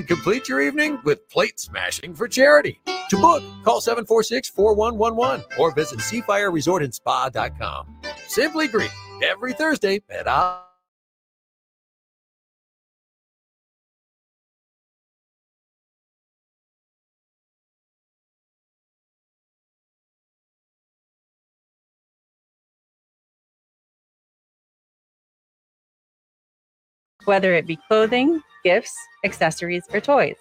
And complete your evening with plate smashing for charity. To book, call 746 4111 or visit seafireresortandspa.com. Simply Greek every Thursday at whether it be clothing, gifts, accessories, or toys.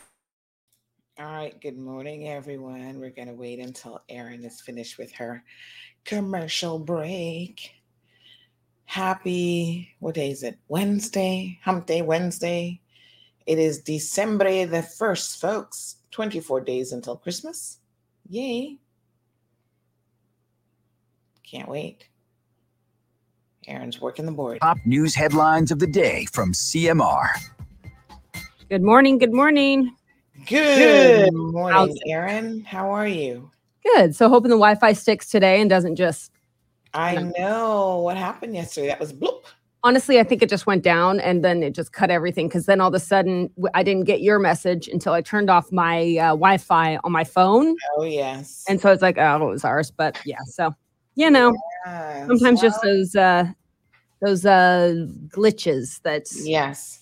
All right, good morning, everyone. We're going to wait until Erin is finished with her commercial break. Happy, what day is it? Wednesday, Hump Day Wednesday. It is December the 1st, folks. 24 days until Christmas. Yay. Can't wait. Erin's working the board. Top news headlines of the day from CMR. Good morning. Good morning. Good, morning, Erin. How are you? Good. So hoping the Wi-Fi sticks today and doesn't just. I know what happened yesterday. That was bloop. honestly, I think it just went down and then it just cut everything because then all of a sudden I didn't get your message until I turned off my uh, Wi-Fi on my phone, Oh yes. and so it's like oh, it was ours. But yeah, so you know, Yes. sometimes just those uh, those uh, glitches. That's yes.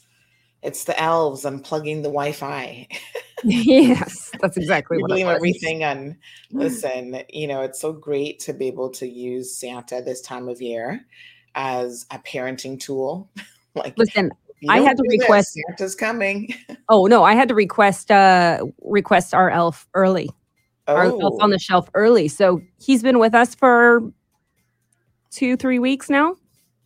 It's the elves unplugging the Wi-Fi. yes, that's exactly what it blame everything on listen you know it's so great to be able to use santa this time of year as a parenting tool like Listen, I had to do this, request- santa's coming oh no, I had to request uh request our elf early. Our elf oh on the shelf early. So he's been with us for two, three weeks now.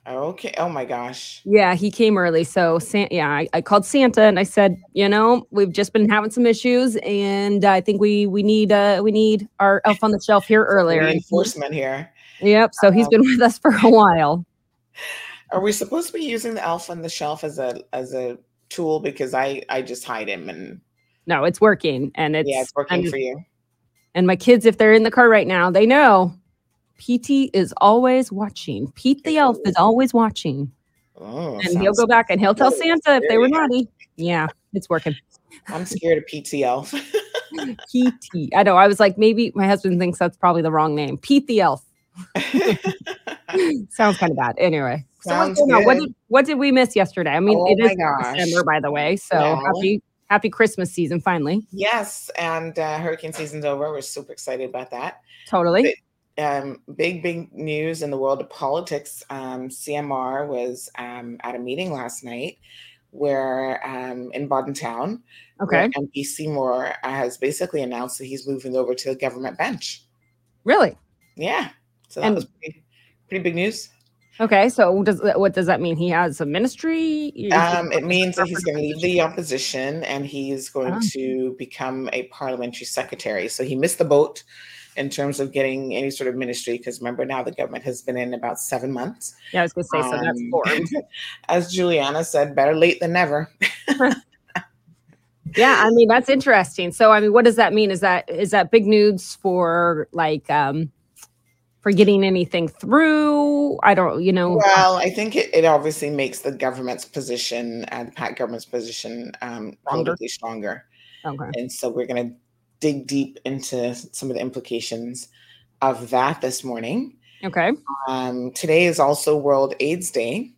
okay oh my gosh Yeah, he came early. So San- yeah, I, I called Santa and I said, you know, we've just been having some issues, and I think we we need uh we need our elf on the shelf here earlier. Reinforcement here yep. So he's been with us for a while. are we supposed to be using the elf on the shelf as a as a tool because i i just hide him and No, it's working, and it's, yeah it's working for you and my kids, if they're in the car right now, they know. PT is always watching. Pete the elf is always watching. oh and he'll go back and he'll tell. Santa if they were naughty. Yeah, it's working. i'm scared of pt elf PT. I know. I was like, maybe my husband thinks that's probably the wrong name. Pete the Elf. Sounds kind of bad. Anyway, so what's Sounds going on? What did what did we miss yesterday? I mean, Oh it is. December, by the way. So happy happy Christmas season finally. Yes, and uh, hurricane season's over. We're super excited about that. Totally. Um, big, big news in the world of politics. Um, CMR was um, at a meeting last night where um, in Bodden Town, Okay. MP Seymour has basically announced that he's moving over to the government bench. Really? Yeah, so that And- was pretty, pretty big news. Okay. So does what does that mean? He has a ministry? Um, it means that he's going to leave the opposition and he's going Ah. to become a parliamentary secretary. So he missed the boat in terms of getting any sort of ministry because remember now the government has been in about seven months. Yeah, I was gonna say. So that's Um, formed. As Juliana said, better late than never. yeah i mean that's interesting so i mean what does that mean is that is that big news for like um for getting anything through i don't you know Well, I think it, it obviously makes the government's position and the PACT government's position um, Stronger. politically stronger. okay And so we're going to dig deep into some of the implications of that this morning. okay Um, today is also World AIDS Day.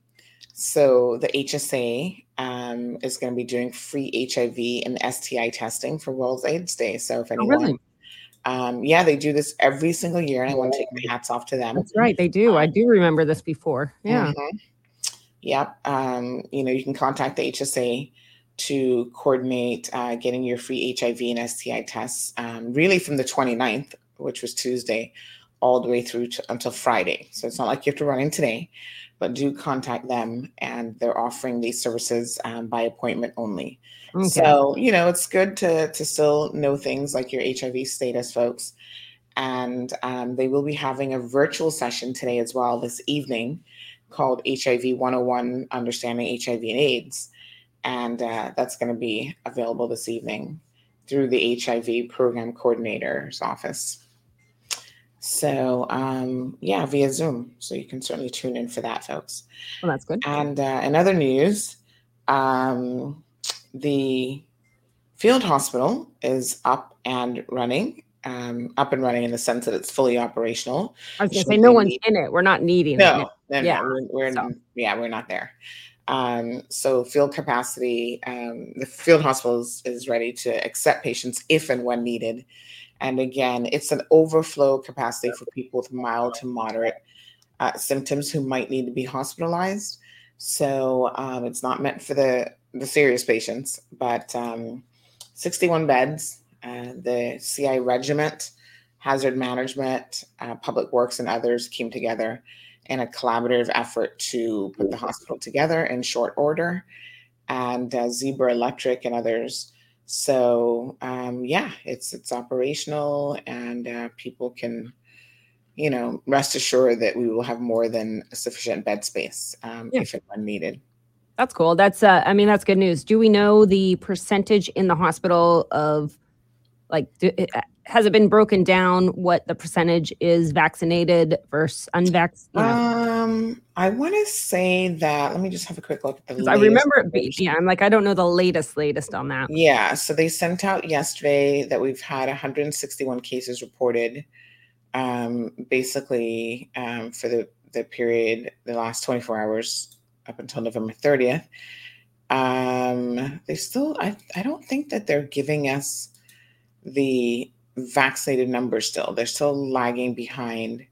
So the HSA um, is going to be doing free HIV and STI testing for World AIDS Day. So if oh, anyone, really um, yeah, they do this every single year, and I want to take my hats off to them. that's right they do i do remember this before yeah Mhm. Yep. Um, you know, you can contact the HSA to coordinate uh, getting your free HIV and STI tests, um, really from the 29th, which was Tuesday, all the way through to, until Friday. So it's not like you have to run in today, but do contact them, and they're offering these services um, by appointment only. okay. So, you know, it's good to to still know things like your HIV status, folks. And um, they will be having a virtual session today as well this evening called HIV 101 Understanding HIV and AIDS. And uh, that's going to be available this evening through the HIV program coordinator's office. So, um, yeah, via Zoom. So you can certainly tune in for that, folks. well, that's good And uh, in other news, um, the field hospital is up and running. Um, up and running in the sense that it's fully operational. i was gonna say no one's need- in it we're not needing no, no, Yeah, we're, we're so. yeah, we're not there. Um, so field capacity, um, the field hospital is, is ready to accept patients if and when needed. And again, it's an overflow capacity for people with mild to moderate uh, symptoms who might need to be hospitalized. So um, it's not meant for the the serious patients, but um, 61 beds. Uh, the CI regiment, hazard management, uh, public works, and others came together in a collaborative effort to put the hospital together in short order, and uh, Zebra Electric and others. So um, yeah, it's it's operational, and uh, people can, you know, rest assured that we will have more than sufficient bed space um, Yeah. if and when needed. that's cool that's uh i mean that's good news do we know the percentage in the hospital of like do, has it been broken down what the percentage is vaccinated versus unvaccinated Um, Um, I want to say that. Let me just have a quick look at the. I remember it. Be, yeah, I'm like, I don't know the latest, latest on that. Yeah, so they sent out yesterday that we've had 161 cases reported. Um, basically, um, for the the period, the last 24 hours up until November 30th. Um, they still, I, I don't think that they're giving us the vaccinated numbers still. They're still lagging behind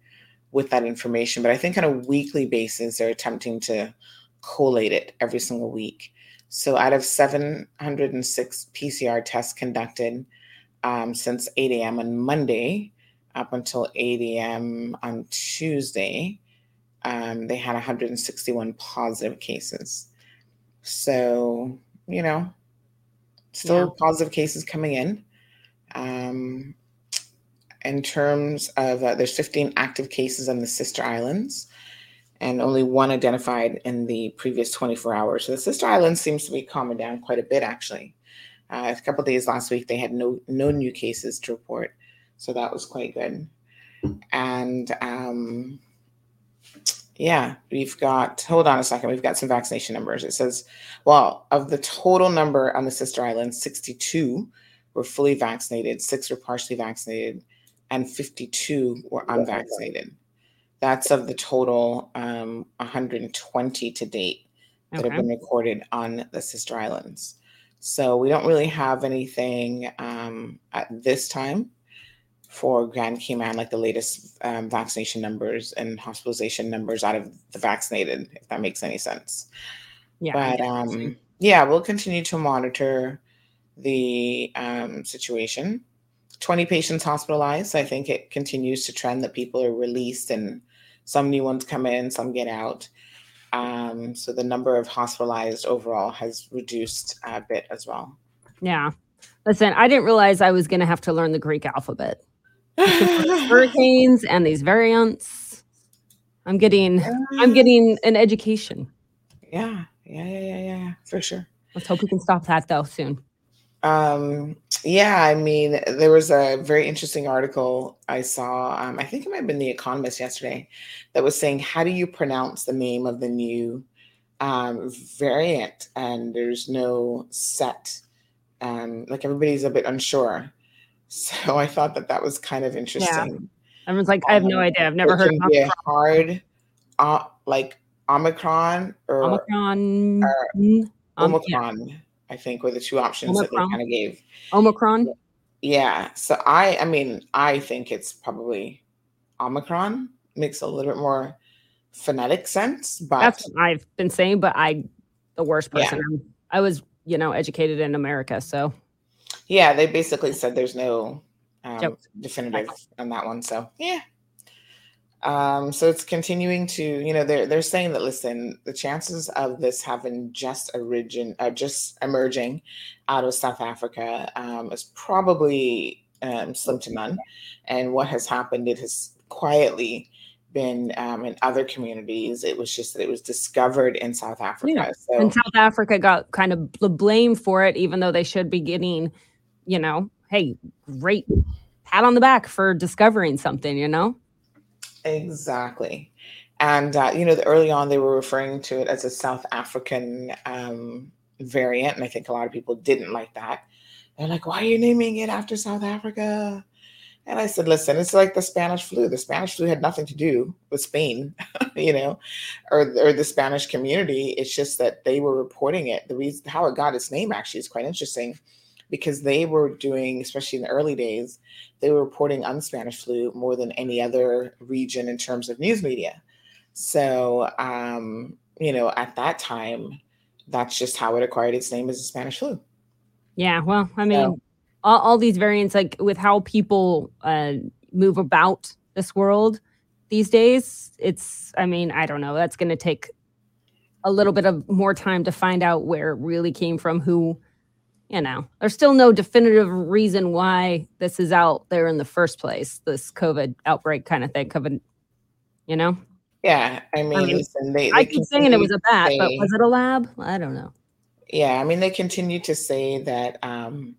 with that information. But I think on a weekly basis, they're attempting to collate it every single week. So out of 706 PCR tests conducted um, since 8 a.m. on Monday up until 8 a.m. on Tuesday, um, they had 161 positive cases. So, you know, still Yeah. positive cases coming in. Um, in terms of, uh, there's 15 active cases on the sister islands and only one identified in the previous 24 hours. So the sister islands seems to be calming down quite a bit, actually. Uh, a couple days last week, they had no no new cases to report, so that was quite good. And um, yeah, we've got. Hold on a second. We've got some vaccination numbers. It says, well, of the total number on the sister islands, 62 were fully vaccinated, six were partially vaccinated, and 52 were unvaccinated. That's of the total um, 120 to date that have been recorded on the sister islands. So we don't really have anything um, at this time for Grand Cayman, like the latest um, vaccination numbers and hospitalization numbers out of the vaccinated, if that makes any sense. Yeah. But get what you're saying. um, yeah, we'll continue to monitor the um, situation. 20 patients hospitalized. I think it continues to trend that people are released and some new ones come in, some get out. Um, so the number of hospitalized overall has reduced a bit as well. yeah. Listen, I didn't realize I was going to have to learn the Greek alphabet. Hurricanes and these variants. I'm getting, I'm getting an education. yeah, yeah, yeah, yeah, yeah, for sure. Let's hope we can stop that though soon. Um, yeah, I mean, there was a very interesting article I saw. Um, I think it might have been The Economist yesterday that was saying, How do you pronounce the name of the new um, variant? And there's no set, um, like everybody's a bit unsure. So I thought that that was kind of interesting. I was like, I have no Um, idea. I've never It heard of be a hard, uh, like Omicron or Omicron. or mm, um, yeah, Omicron, I think were the two options that Omicron. they kind of gave. Omicron. Yeah. So I I mean, I think it's probably Omicron makes a little bit more phonetic sense, but That's what I've been saying, but I, the worst person. I'm, I was, you know, educated in America, so yeah, they basically said there's no um, definitive on that one. So yeah. Um, so it's continuing to, you know, they're they're saying that listen, the chances of this having just origin uh, just emerging out of South Africa um, is probably um, slim to none. And what has happened, it has quietly been um, in other communities. It was just that it was discovered in South Africa. So and South Africa got kind of the blame for it, even though they should be getting, you know, hey, great pat on the back for discovering something, you know? Exactly. And, uh, you know, the, early on, they were referring to it as a South African um, variant. And I think a lot of people didn't like that. They're like, why are you naming it after South Africa? And I said, listen, it's like the Spanish flu. The Spanish flu had nothing to do with Spain, you know, or, or the Spanish community. It's just that they were reporting it. The reason how it got its name actually is quite interesting because they were doing, especially in the early days, they were reporting on Spanish flu more than any other region in terms of news media. So, um, you know, at that time, that's just how it acquired its name as the Spanish flu. Yeah, well, I mean, So- all, all these variants, like with how people uh, move about this world these days, it's, I mean, I don't know. That's going to take a little bit of more time to find out where it really came from, who, you know, there's still no definitive reason why this is out there in the first place, this COVID outbreak kind of thing. COVID, you know, Yeah, I mean, mean, listen, they, I keep saying it was a bat, but was it a lab? I don't know. yeah i mean they continue to say that um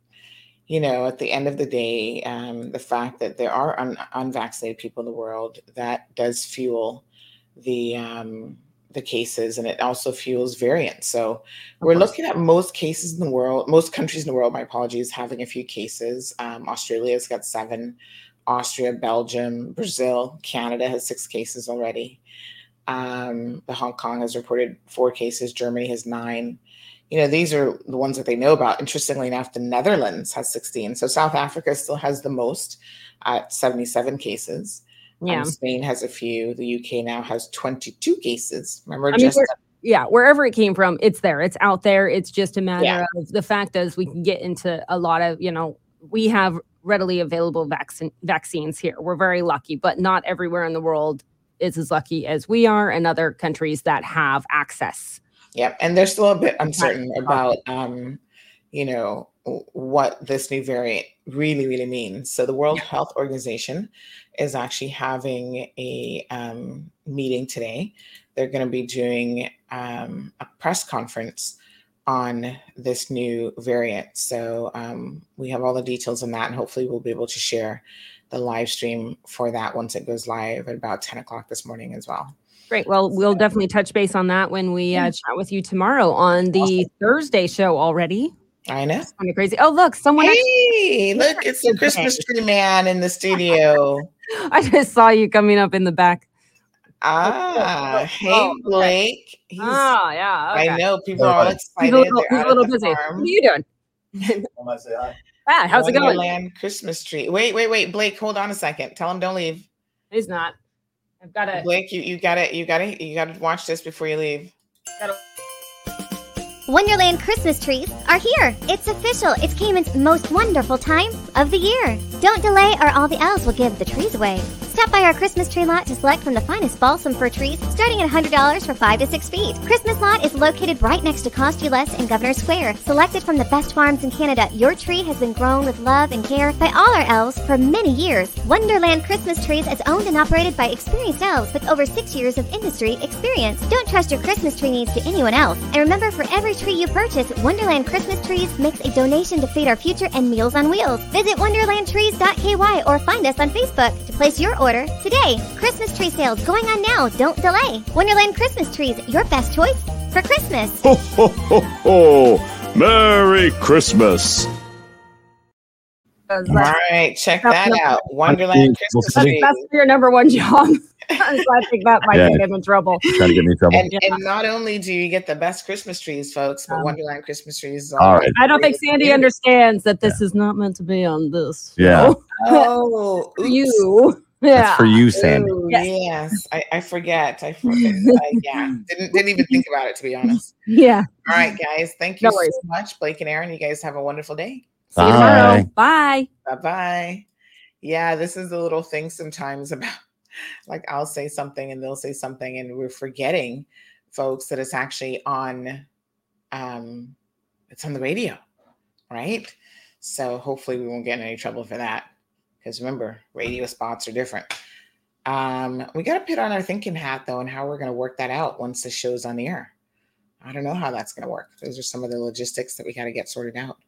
you know at the end of the day um the fact that there are un- unvaccinated people in the world that does fuel the um, the cases, and it also fuels variants. So we're looking at most cases in the world, most countries in the world. My apologies, having a few cases. Um, Australia's got seven. Austria, Belgium, Brazil, Canada has six cases already. Um, the Hong Kong has reported four cases. Germany has nine. You know, these are the ones that they know about. Interestingly enough, the Netherlands has 16. So South Africa still has the most at 77 cases. Yeah. Um, Spain has a few. The UK now has 22 cases. Remember, I mean, just yeah, wherever it came from, it's there. It's out there. It's just a matter Yeah. of the fact is we can get into a lot of, you know, we have readily available vaccine vaccines here. We're very lucky, but not everywhere in the world is as lucky as we are and other countries that have access. Yeah, and they're still a bit uncertain about, um, you know, what this new variant really, really means. So the World Health Organization is actually having a um, meeting today. They're going to be doing um, a press conference on this new variant. So um, we have all the details on that, and hopefully we'll be able to share the live stream for that once it goes live at about 10 o'clock this morning as well. Great. Well, we'll definitely touch base on that when we uh, chat with you tomorrow on the Thursday show already. I know. Kind of crazy. Oh, look, someone. Hey, look, it's the Christmas tree man in the studio. I just saw you coming up in the back. Ah, hey, oh. Blake. He's, Oh, yeah. I know people are all excited. He's a little, They're he's a little at the busy. What are you doing? I'm say hi. Ah, how's it going? Wonderland Christmas tree. Wait, wait, wait, Blake. Hold on a second. Tell him don't leave. He's not. I've got to. Blake, you you got to you got to you got to watch this before you leave. Wonderland Christmas trees are here. It's official. It's Cayman's most wonderful time of the year. Don't delay or all the elves will give the trees away. Stop by our Christmas tree lot to select from the finest balsam fir trees, starting at $100 for 5 to 6 feet. Christmas lot is located right next to Cost-U-Less in Governor Square. Selected from the best farms in Canada, your tree has been grown with love and care by all our elves for many years. Wonderland Christmas Trees is owned and operated by experienced elves with over 6 years of industry experience. Don't trust your Christmas tree needs to anyone else. And remember, for every tree you purchase, Wonderland Christmas Trees makes a donation to Feed Our Future and Meals on Wheels. Visit wonderlandtrees.ky or find us on Facebook to place your order today. Christmas tree sales going on now. Don't delay. Wonderland Christmas Trees, your best choice for Christmas. Ho, ho, ho, ho! Merry Christmas! All right, check that not- out. Wonderland Christmas that's- tree. that's your number one job. so I think that might Yeah. get him in trouble. Trying to get me in trouble. And, Yeah. and not only do you get the best Christmas trees, folks, but Um, Wonderland Christmas trees. is All right. I don't think Sandy understands that this is not meant to be on this. Yeah. show. Oh, For oops. you. Yeah. That's for you, Sandy. Ooh, Yes. yes, I, I forget. I forget. I, yeah, didn't didn't even think about it to be honest. Yeah. All right, guys, thank you No so much, Blake and Aaron. You guys have a wonderful day. See you tomorrow. Bye. Bye. Bye bye. Yeah, this is the little thing sometimes about like I'll say something and they'll say something, and we're forgetting, folks, that it's actually on, um, it's on the radio, right? So hopefully we won't get in any trouble for that. Because remember, radio spots are different. Um, we got to put on our thinking hat though, and how we're going to work that out once the show's on the air. I don't know how that's going to work. Those are some of the logistics that we got to get sorted out.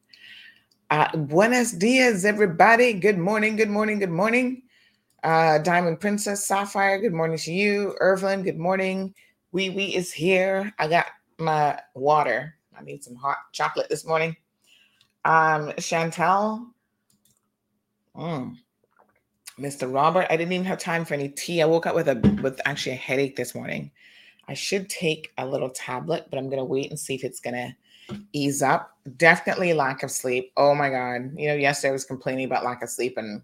Uh, buenos dias, everybody. Good morning, good morning, good morning. Uh, Diamond Princess Sapphire, good morning to you. Irvin, good morning. Wee Wee is here. I got my water. I need some hot chocolate this morning. Um, Chantel, mm. Mr. Robert, I didn't even have time for any tea. I woke up with a with actually a headache this morning. I should take a little tablet, but I'm gonna wait and see if it's gonna ease up. Definitely lack of sleep. Oh my god. You know, yesterday I was complaining about lack of sleep and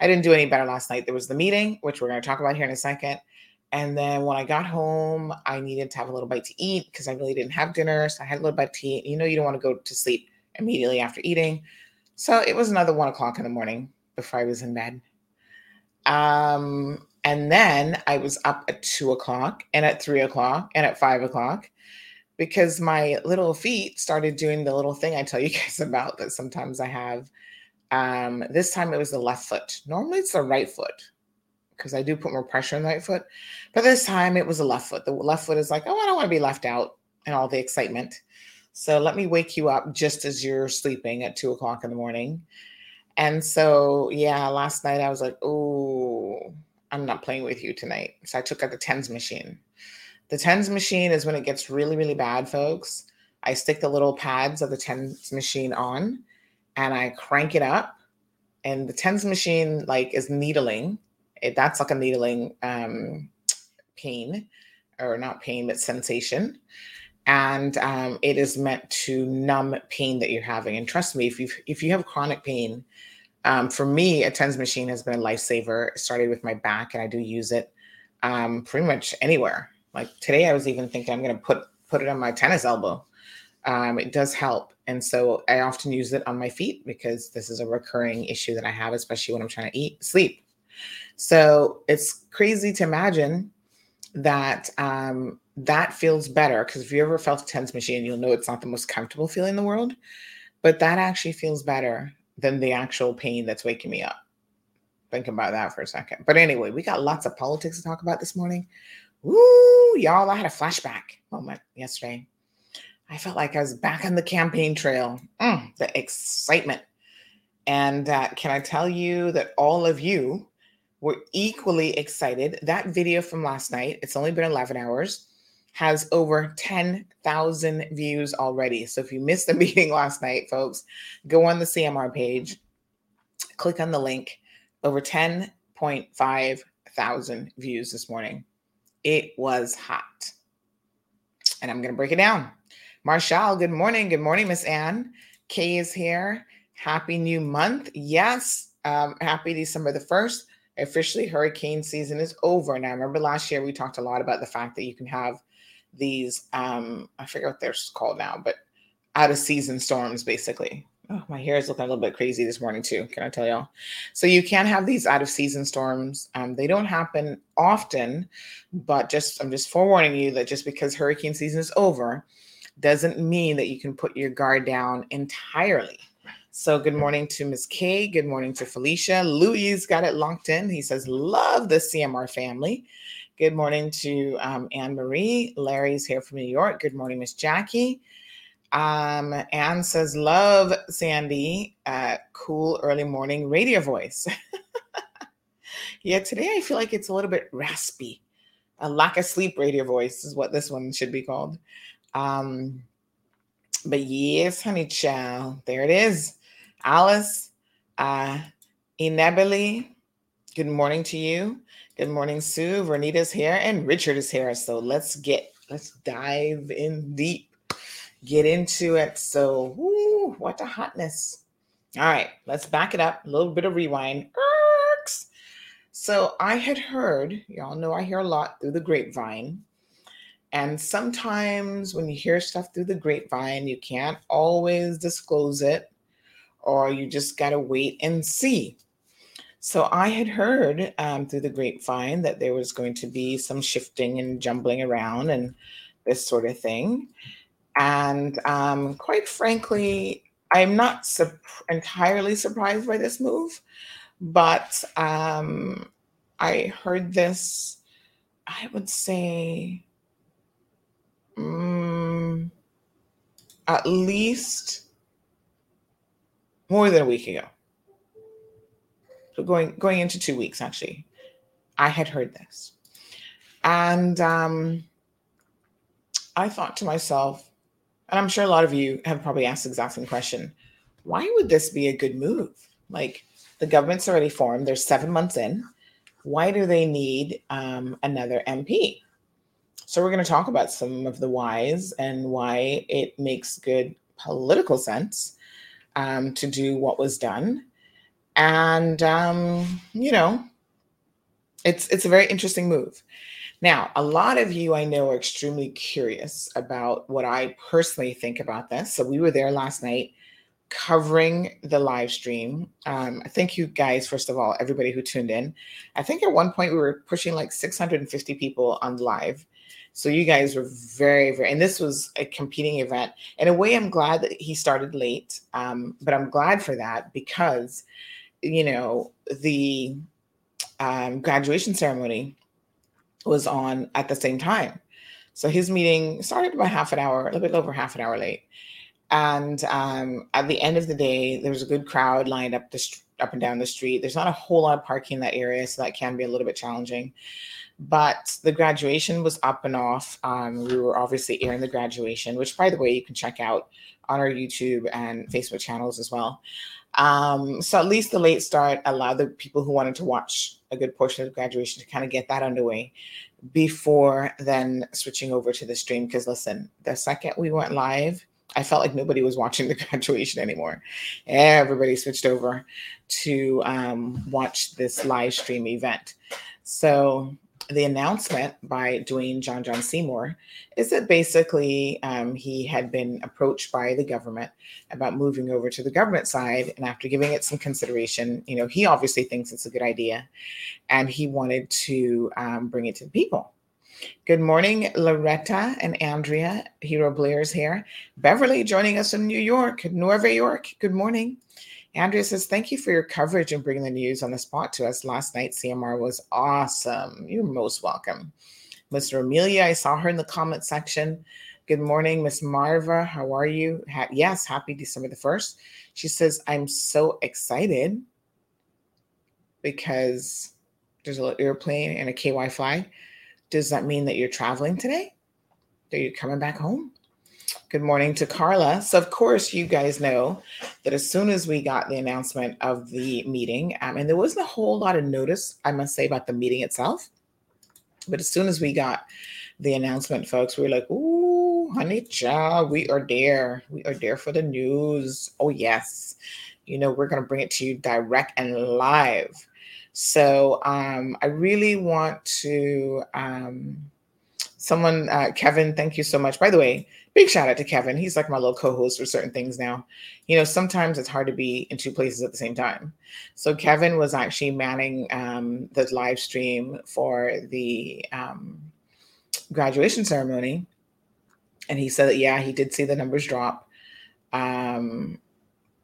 I didn't do any better last night. There was the meeting, which we're to talk about here in a second. And then when I got home, I needed to have a little bite to eat because I really didn't have dinner. So I had a little bite to eat. You know, you don't want to go to sleep immediately after eating. So it was another one o'clock in the morning before I was in bed. Um, and then I was up at two o'clock and at three o'clock and at five o'clock because my little feet started doing the little thing I tell you guys about that sometimes I have. Um, this time it was the left foot. Normally it's the right foot because I do put more pressure on the right foot. But this time it was the left foot. The left foot is like, oh, I don't want to be left out and all the excitement. So let me wake you up just as you're sleeping at two o'clock in the morning. And so, yeah, last night I was like, oh, I'm not playing with you tonight. So I took out the tens machine. The tens machine is when it gets really, really bad, folks. I stick the little pads of the tens machine on and I crank it up. And the tens machine like is needling. It, that's like a needling um, pain, or not pain, but sensation. And um, it is meant to numb pain that you're having. And trust me, if you if you have chronic pain, um, for me, a TENS machine has been a lifesaver. It started with my back, and I do use it um, pretty much anywhere. Like today, I was even thinking I'm going to put put it on my tennis elbow. Um, it does help, and so I often use it on my feet because this is a recurring issue that I have, especially when I'm trying to eat sleep. So it's crazy to imagine that um, that feels better because if you ever felt a TENS machine, you'll know it's not the most comfortable feeling in the world, but that actually feels better than the actual pain that's waking me up. Think about that for a second. But anyway, we got lots of politics to talk about this morning. Woo, y'all, I had a flashback moment yesterday. I felt like I was back on the campaign trail. Mm, the excitement. And uh, can I tell you that all of you were equally excited? That video from last night, it's only been 11 hours, has over 10,000 views already. So if you missed the meeting last night, folks, go on the CMR page, click on the link. Over 10.5 thousand views this morning. It was hot. And I'm going to break it down. Marshall, good morning. Good morning, Miss Anne. Kay is here. Happy new month. Yes. Um, happy December the 1st. Officially, hurricane season is over. Now, I remember last year we talked a lot about the fact that you can have these um I forget what they're called now, but out of season storms basically. Oh, my hair is looking a little bit crazy this morning too. Can I tell y'all? So you can have these out of season storms. Um, they don't happen often, but just I'm just forewarning you that just because hurricane season is over, doesn't mean that you can put your guard down entirely. So good morning to Miss Kay. Good morning to Felicia. Louis got it locked in. He says, love the CMR family. Good morning to um, Anne Marie. Larry's here from New York. Good morning, Miss Jackie. Um, Anne says, Love Sandy, uh, cool early morning radio voice. yeah, today I feel like it's a little bit raspy. A lack of sleep radio voice is what this one should be called. Um, but yes, honey child, there it is. Alice, uh, Inebili, good morning to you. Good morning, Sue. Vernita's here and Richard is here. So let's get let's dive in deep, get into it. So, whoo, what a hotness! All right, let's back it up. A little bit of rewind. So I had heard, y'all know I hear a lot through the grapevine. And sometimes when you hear stuff through the grapevine, you can't always disclose it, or you just got to wait and see. So I had heard um, through the grapevine that there was going to be some shifting and jumbling around and this sort of thing. And um, quite frankly, I'm not su- entirely surprised by this move, but um, I heard this, I would say, um, at least more than a week ago. So going going into two weeks actually. I had heard this. And um, i thought to myself and i'm sure a lot of you have probably asked the exact same question why would this be a good move? Like the government's already formed they're seven months in. Why do they need um, another mp so we're going to talk about some of the whys and why it makes good political sense um, to do what was done and um, you know, it's it's a very interesting move. Now, a lot of you I know are extremely curious about what I personally think about this. So we were there last night covering the live stream. Um, thank you guys, first of all, everybody who tuned in. I think at one point we were pushing like 650 people on live. So you guys were very, very, and this was a competing event. In a way, I'm glad that he started late, um, but I'm glad for that because you know, the um, graduation ceremony was on at the same time. So his meeting started about half an hour, a little bit over half an hour late. And um, at the end of the day, there was a good crowd lined up the up and down the street. There's not a whole lot of parking in that area, so that can be a little bit challenging. But the graduation was up and off. Um, we were obviously airing the graduation, which, by the way, you can check out on our YouTube and Facebook channels as well. Um, so at least the late start allowed the people who wanted to watch a good portion of the graduation to kind of get that underway before then switching over to the stream. Because listen, the second we went live, I felt like nobody was watching the graduation anymore. Everybody switched over to um, watch this live stream event. So the announcement by Dwayne John John Seymour is that basically um, he had been approached by the government about moving over to the government side, and after giving it some consideration, you know, he obviously thinks it's a good idea, and he wanted to um, bring it to the people. Good morning, Loretta and Andrea. Hero Blair's here. Beverly joining us from New York, Nueva York. Good morning. Andrea says, Thank you for your coverage and bringing the news on the spot to us. Last night, CMR was awesome. You're most welcome. Mr. Amelia, I saw her in the comment section. Good morning, Miss Marva. How are you? Ha- yes, happy December the 1st. She says, I'm so excited because there's a little airplane and a KY flag. Does that mean that you're traveling today? Are you coming back home? Good morning to Carla. So, of course, you guys know that as soon as we got the announcement of the meeting, um, and there wasn't a whole lot of notice, I must say, about the meeting itself. But as soon as we got the announcement, folks, we were like, ooh, honey child, we are there. We are there for the news. Oh, yes. You know, we're going to bring it to you direct and live. So um, I really want to, um, someone, uh, Kevin, thank you so much. By the way, big shout out to Kevin. He's like my little co-host for certain things now. You know, sometimes it's hard to be in two places at the same time. So Kevin was actually manning um, the live stream for the um, graduation ceremony, and he said that yeah, he did see the numbers drop. Um,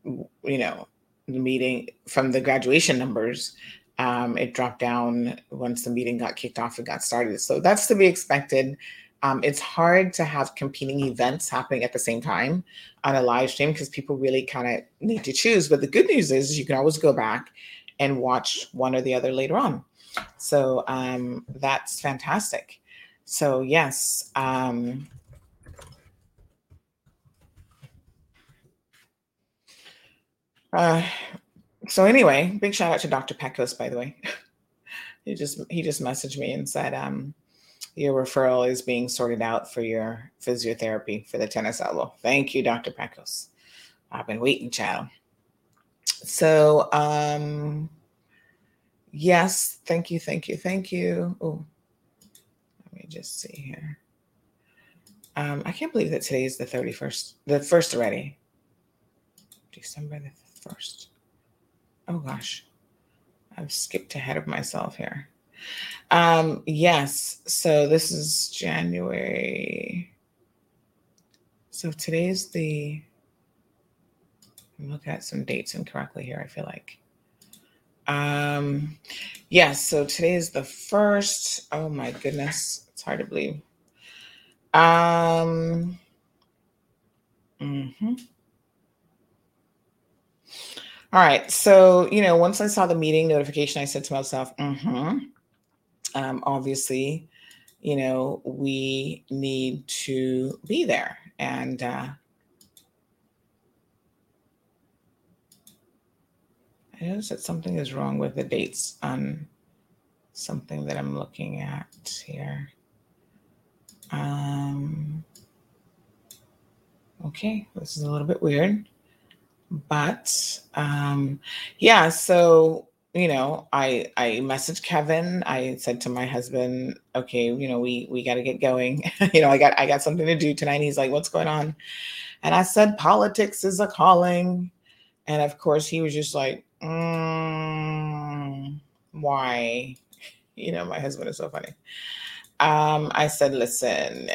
you know, the meeting from the graduation numbers. Um, it dropped down once the meeting got kicked off and got started. So that's to be expected. Um, it's hard to have competing events happening at the same time on a live stream because people really kind of need to choose. But the good news is you can always go back and watch one or the other later on. So um, that's fantastic. So, yes. Um, uh, so anyway, big shout out to Dr. Pecos, by the way. he just he just messaged me and said, um, your referral is being sorted out for your physiotherapy for the tennis elbow. Thank you, Dr. Pecos. I've been waiting, child. So um yes, thank you, thank you, thank you. Oh, let me just see here. Um, I can't believe that today is the 31st, the first already. December the 1st. Oh gosh, I've skipped ahead of myself here. Um, yes, so this is January. So today's the looking at some dates incorrectly here, I feel like. Um, yes, so today is the first. Oh my goodness, it's hard to believe. Um, mhm. All right. So, you know, once I saw the meeting notification, I said to myself, mm-hmm. Um, obviously, you know, we need to be there. And uh, I noticed that something is wrong with the dates on something that I'm looking at here. Um, okay, this is a little bit weird but um yeah so you know i i messaged kevin. I said to my husband okay you know we we got to get going. You know i got i got something to do tonight. He's like what's going on? And i said politics is a calling. And of course he was just like mm, why? You know my husband is so funny. Um i said listen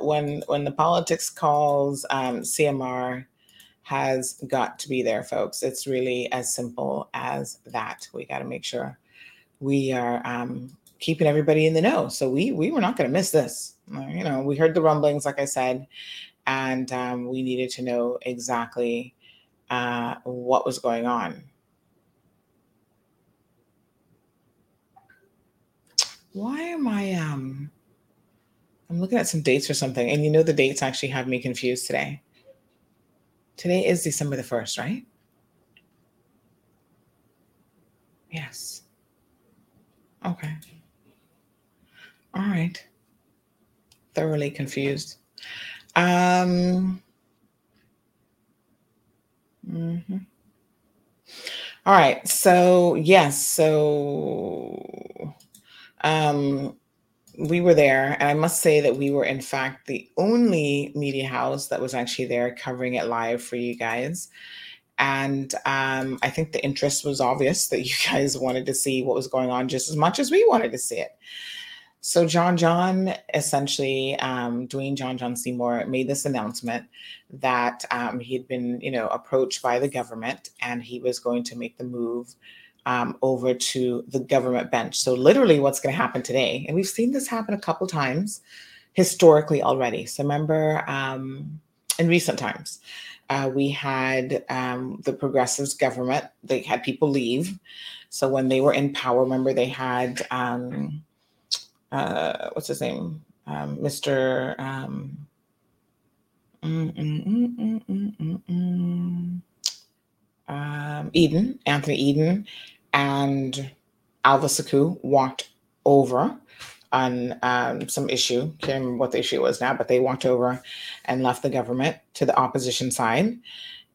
when when the politics calls um cmr has got to be there, folks. It's really as simple as that. We got to make sure we are um, keeping everybody in the know. So we we were not going to miss this. Uh, you know, we heard the rumblings, like I said, and um, we needed to know exactly uh, what was going on. Why am I um? I'm looking at some dates or something, and you know the dates actually have me confused today. Today is December the 1st, right? Yes. Okay. All right. Thoroughly confused. Um mhm. All right. So, yes, so um we were there, and I must say that we were, in fact, the only media house that was actually there covering it live for you guys. And um, I think the interest was obvious that you guys wanted to see what was going on just as much as we wanted to see it. So John John essentially, um, Dwayne John John Seymour made this announcement that um, he had been, you know, approached by the government and he was going to make the move um, over to the government bench. So, literally, what's going to happen today, and we've seen this happen a couple times historically already. So, remember um, in recent times, uh, we had um, the progressives government, they had people leave. So, when they were in power, remember they had, um, uh, what's his name? Mr. Um, mm, mm, mm, um, Eden, Anthony Eden, and Alva Suckoo walked over on um, some issue. Can't remember what the issue was now, but they walked over and left the government to the opposition side.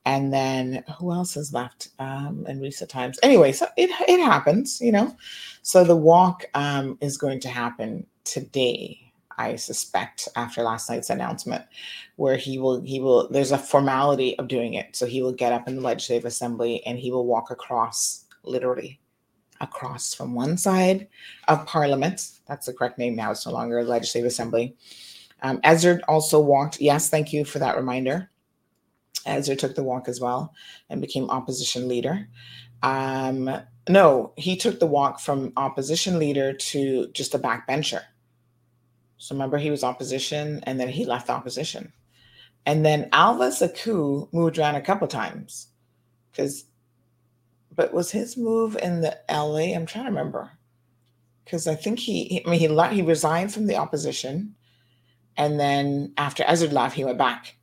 And then who else has left um, in recent times? Anyway, so it it happens, you know. So the walk um, is going to happen today. I suspect after last night's announcement, where he will he will there's a formality of doing it. So he will get up in the legislative assembly and he will walk across literally across from one side of Parliament. That's the correct name now. It's no longer a Legislative Assembly. Um, Ezra also walked. Yes, thank you for that reminder. Ezra took the walk as well and became opposition leader. Um, no, he took the walk from opposition leader to just a backbencher. So remember, he was opposition and then he left opposition. And then Alva Suckoo moved around a couple times because but was his move in the LA? I'm trying to remember because I think he, I mean, he he resigned from the opposition, and then after Ezra left, he went back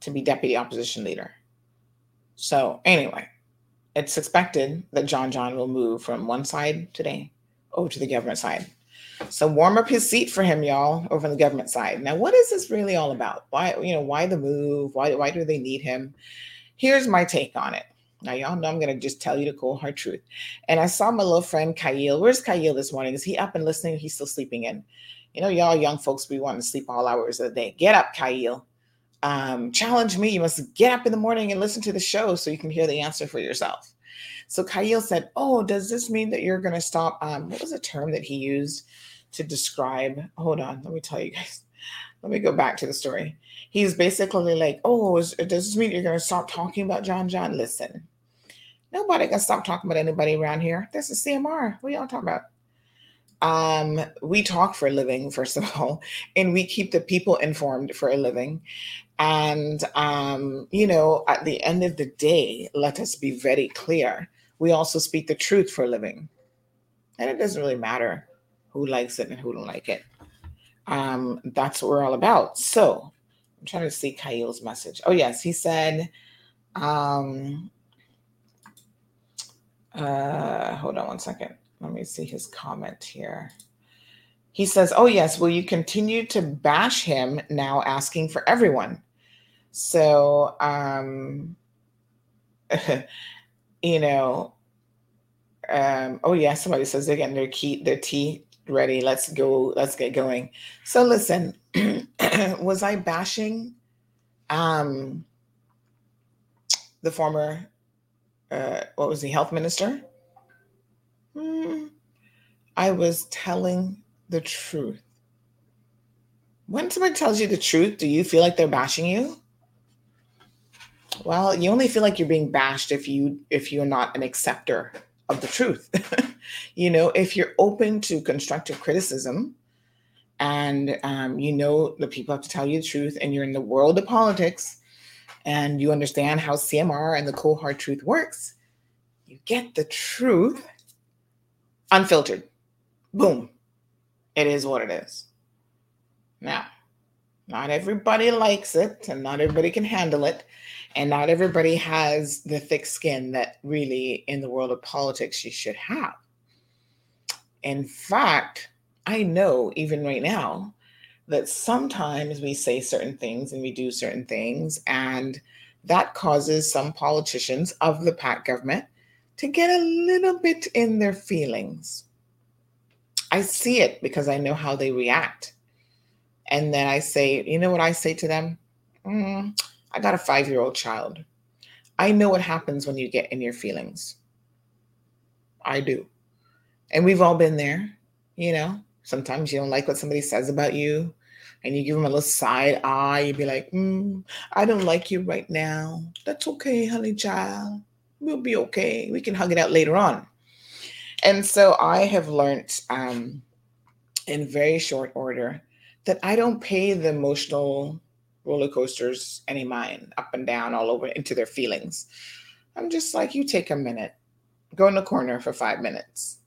to be deputy opposition leader. So anyway, it's expected that John John will move from one side today over to the government side. So warm up his seat for him, y'all, over on the government side. Now, what is this really all about? Why, you know, why the move? Why, why do they need him? Here's my take on it. Now, y'all know I'm going to just tell you the cold hard truth. And I saw my little friend Kyle. Where's Kyle this morning? Is he up and listening? He's still sleeping in. You know, y'all young folks, we want to sleep all hours of the day. Get up, Kyle. Um, challenge me. You must get up in the morning and listen to the show so you can hear the answer for yourself. So Kyle said, Oh, does this mean that you're going to stop? Um, what was the term that he used to describe? Hold on, let me tell you guys. Let me go back to the story. He's basically like, Oh, is, does this mean you're going to stop talking about John John? Listen, Nobody can stop talking about anybody around here. This is CMR. What y'all talking about? Um, we talk for a living, first of all, and we keep the people informed for a living. And, um, you know, at the end of the day, let us be very clear. We also speak the truth for a living. And it doesn't really matter who likes it and who don't like it. Um, that's what we're all about. So I'm trying to see Kyle's message. Oh, yes, he said, um, uh, hold on one second. Let me see his comment here. He says, Oh, yes, will you continue to bash him now asking for everyone? So, um, you know, um, oh, yeah, somebody says they're getting their, key, their tea ready. Let's go. Let's get going. So, listen, was I bashing um, the former uh, what was he, health minister? Hmm. I was telling the truth. When somebody tells you the truth, do you feel like they're bashing you? Well, you only feel like you're being bashed if you if you're not an acceptor of the truth. you know, if you're open to constructive criticism, and um, you know the people have to tell you the truth, and you're in the world of politics, and you understand how CMR and the cold hard truth works, you get the truth unfiltered. Boom. It is what it is. Now, not everybody likes it, and not everybody can handle it, and not everybody has the thick skin that really, in the world of politics, you should have. In fact, I know even right now that sometimes we say certain things and we do certain things, and that causes some politicians of the PACT government to get a little bit in their feelings. I see it because I know how they react. And then I say, you know what I say to them? Mm, I got a five year old child. I know what happens when you get in your feelings. I do. And we've all been there, you know. Sometimes you don't like what somebody says about you, and you give them a little side eye. You'd be like, mm, I don't like you right now. That's okay, honey child. We'll be okay. We can hug it out later on. And so I have learned um, in very short order that I don't pay the emotional roller coasters any mind up and down all over into their feelings. I'm just like, you take a minute, go in the corner for five minutes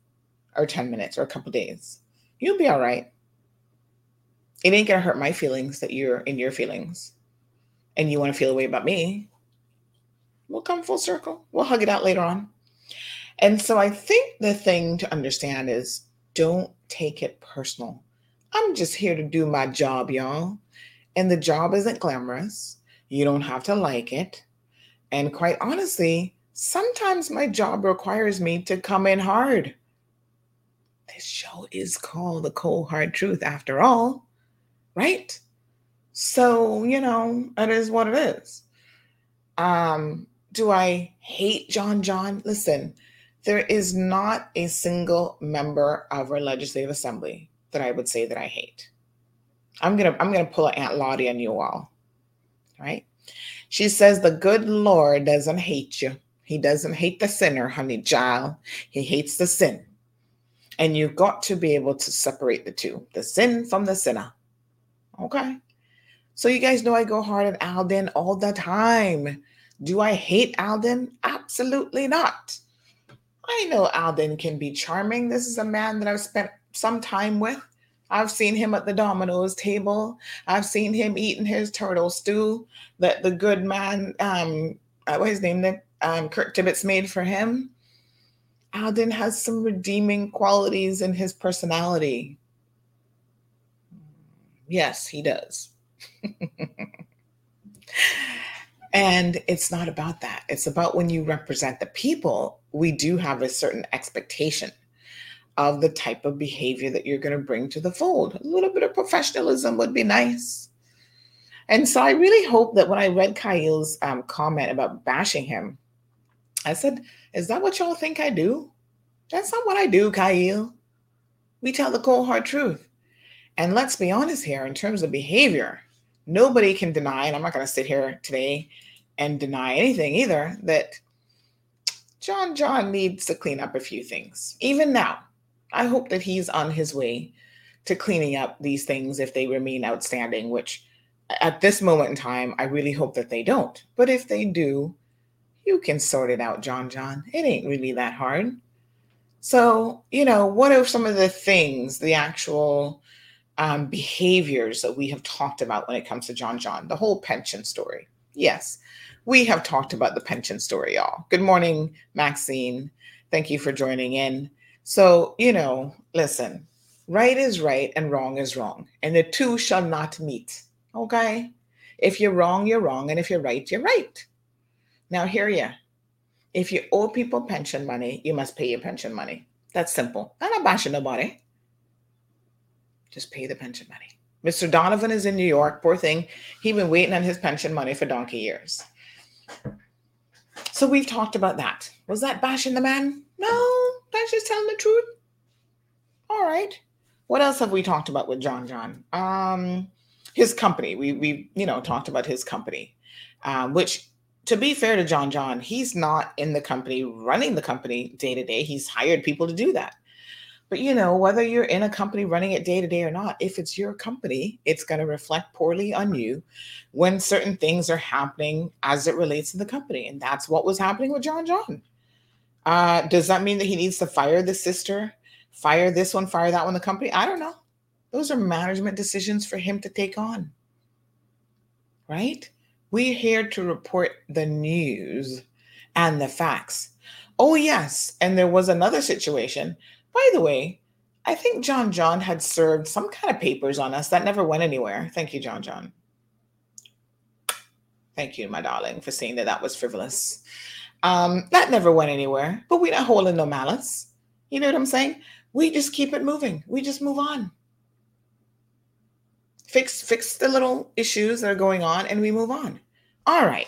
or 10 minutes or a couple days. You'll be all right. It ain't gonna hurt my feelings that you're in your feelings and you want to feel a way about me. We'll come full circle. We'll hug it out later on. And so I think the thing to understand is don't take it personal. I'm just here to do my job, y'all. And the job isn't glamorous. You don't have to like it. And quite honestly, sometimes my job requires me to come in hard. This show is called The Cold Hard Truth after all, right? So, you know, it is what it is. Um, do I hate John John? Listen, there is not a single member of our legislative assembly that I would say that I hate. I'm gonna I'm gonna pull Aunt Lottie on you all. Right? She says the good Lord doesn't hate you. He doesn't hate the sinner, honey child. He hates the sin. And you've got to be able to separate the two, the sin from the sinner. Okay. So you guys know I go hard at Alden all the time. Do I hate Alden? Absolutely not. I know Alden can be charming. This is a man that I've spent some time with. I've seen him at the Domino's table. I've seen him eating his turtle stew that the good man, um, uh, what his name, that um, Kurt Tibbetts made for him. Alden has some redeeming qualities in his personality. Yes, he does. and it's not about that. It's about when you represent the people, we do have a certain expectation of the type of behavior that you're going to bring to the fold. A little bit of professionalism would be nice. And so I really hope that when I read Kyle's um, comment about bashing him, I said, Is that what y'all think I do? That's not what I do, Kyle. We tell the cold hard truth. And let's be honest here, in terms of behavior, nobody can deny, and I'm not going to sit here today and deny anything either, that John John needs to clean up a few things. Even now, I hope that he's on his way to cleaning up these things if they remain outstanding, which at this moment in time, I really hope that they don't. But if they do, you can sort it out, John John. It ain't really that hard. So, you know, what are some of the things, the actual um, behaviors that we have talked about when it comes to John John? The whole pension story. Yes, we have talked about the pension story, y'all. Good morning, Maxine. Thank you for joining in. So, you know, listen, right is right and wrong is wrong, and the two shall not meet. Okay? If you're wrong, you're wrong, and if you're right, you're right. Now, hear ya. If you owe people pension money, you must pay your pension money. That's simple. I'm not bashing nobody. Just pay the pension money. Mr. Donovan is in New York. Poor thing. He's been waiting on his pension money for donkey years. So we've talked about that. Was that bashing the man? No, that's just telling the truth. All right. What else have we talked about with John John? Um, his company. We we you know talked about his company, um, which to be fair to John John, he's not in the company running the company day to day. He's hired people to do that. But you know, whether you're in a company running it day to day or not, if it's your company, it's going to reflect poorly on you when certain things are happening as it relates to the company. And that's what was happening with John John. Uh, does that mean that he needs to fire the sister, fire this one, fire that one, the company? I don't know. Those are management decisions for him to take on. Right? We're here to report the news and the facts. Oh, yes. And there was another situation. By the way, I think John John had served some kind of papers on us that never went anywhere. Thank you, John John. Thank you, my darling, for saying that that was frivolous. Um, that never went anywhere, but we're not holding no malice. You know what I'm saying? We just keep it moving. We just move on. Fix fix the little issues that are going on, and we move on. All right.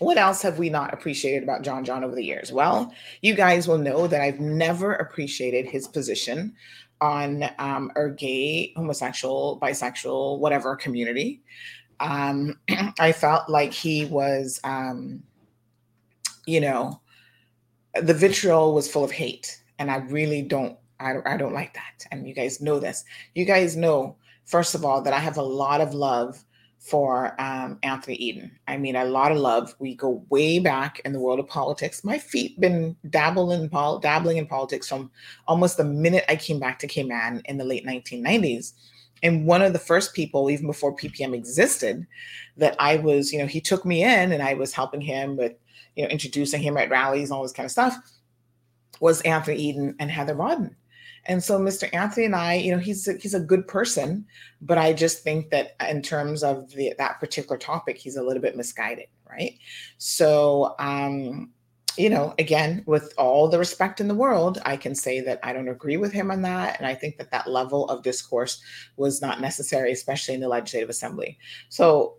What else have we not appreciated about John John over the years? Well, you guys will know that I've never appreciated his position on um, our gay, homosexual, bisexual, whatever community. Um, I felt like he was, um, you know, the vitriol was full of hate, and I really don't, I, I don't like that. And you guys know this. You guys know, first of all, that I have a lot of love for um, Anthony Eden. I mean, a lot of love. We go way back in the world of politics. My feet been dabbling in pol- dabbling in politics from almost the minute I came back to Cayman in the late 1990s. And one of the first people, even before PPM existed, that I was, you know, he took me in and I was helping him with, you know, introducing him at rallies and all this kind of stuff, was Anthony Eden and Heather Bodden. And so Mr. Anthony and I, you know, he's a, he's a good person, but I just think that in terms of the, that particular topic, he's a little bit misguided, right? So, um, you know, again, with all the respect in the world, I can say that I don't agree with him on that, and I think that that level of discourse was not necessary, especially in the Legislative Assembly. So,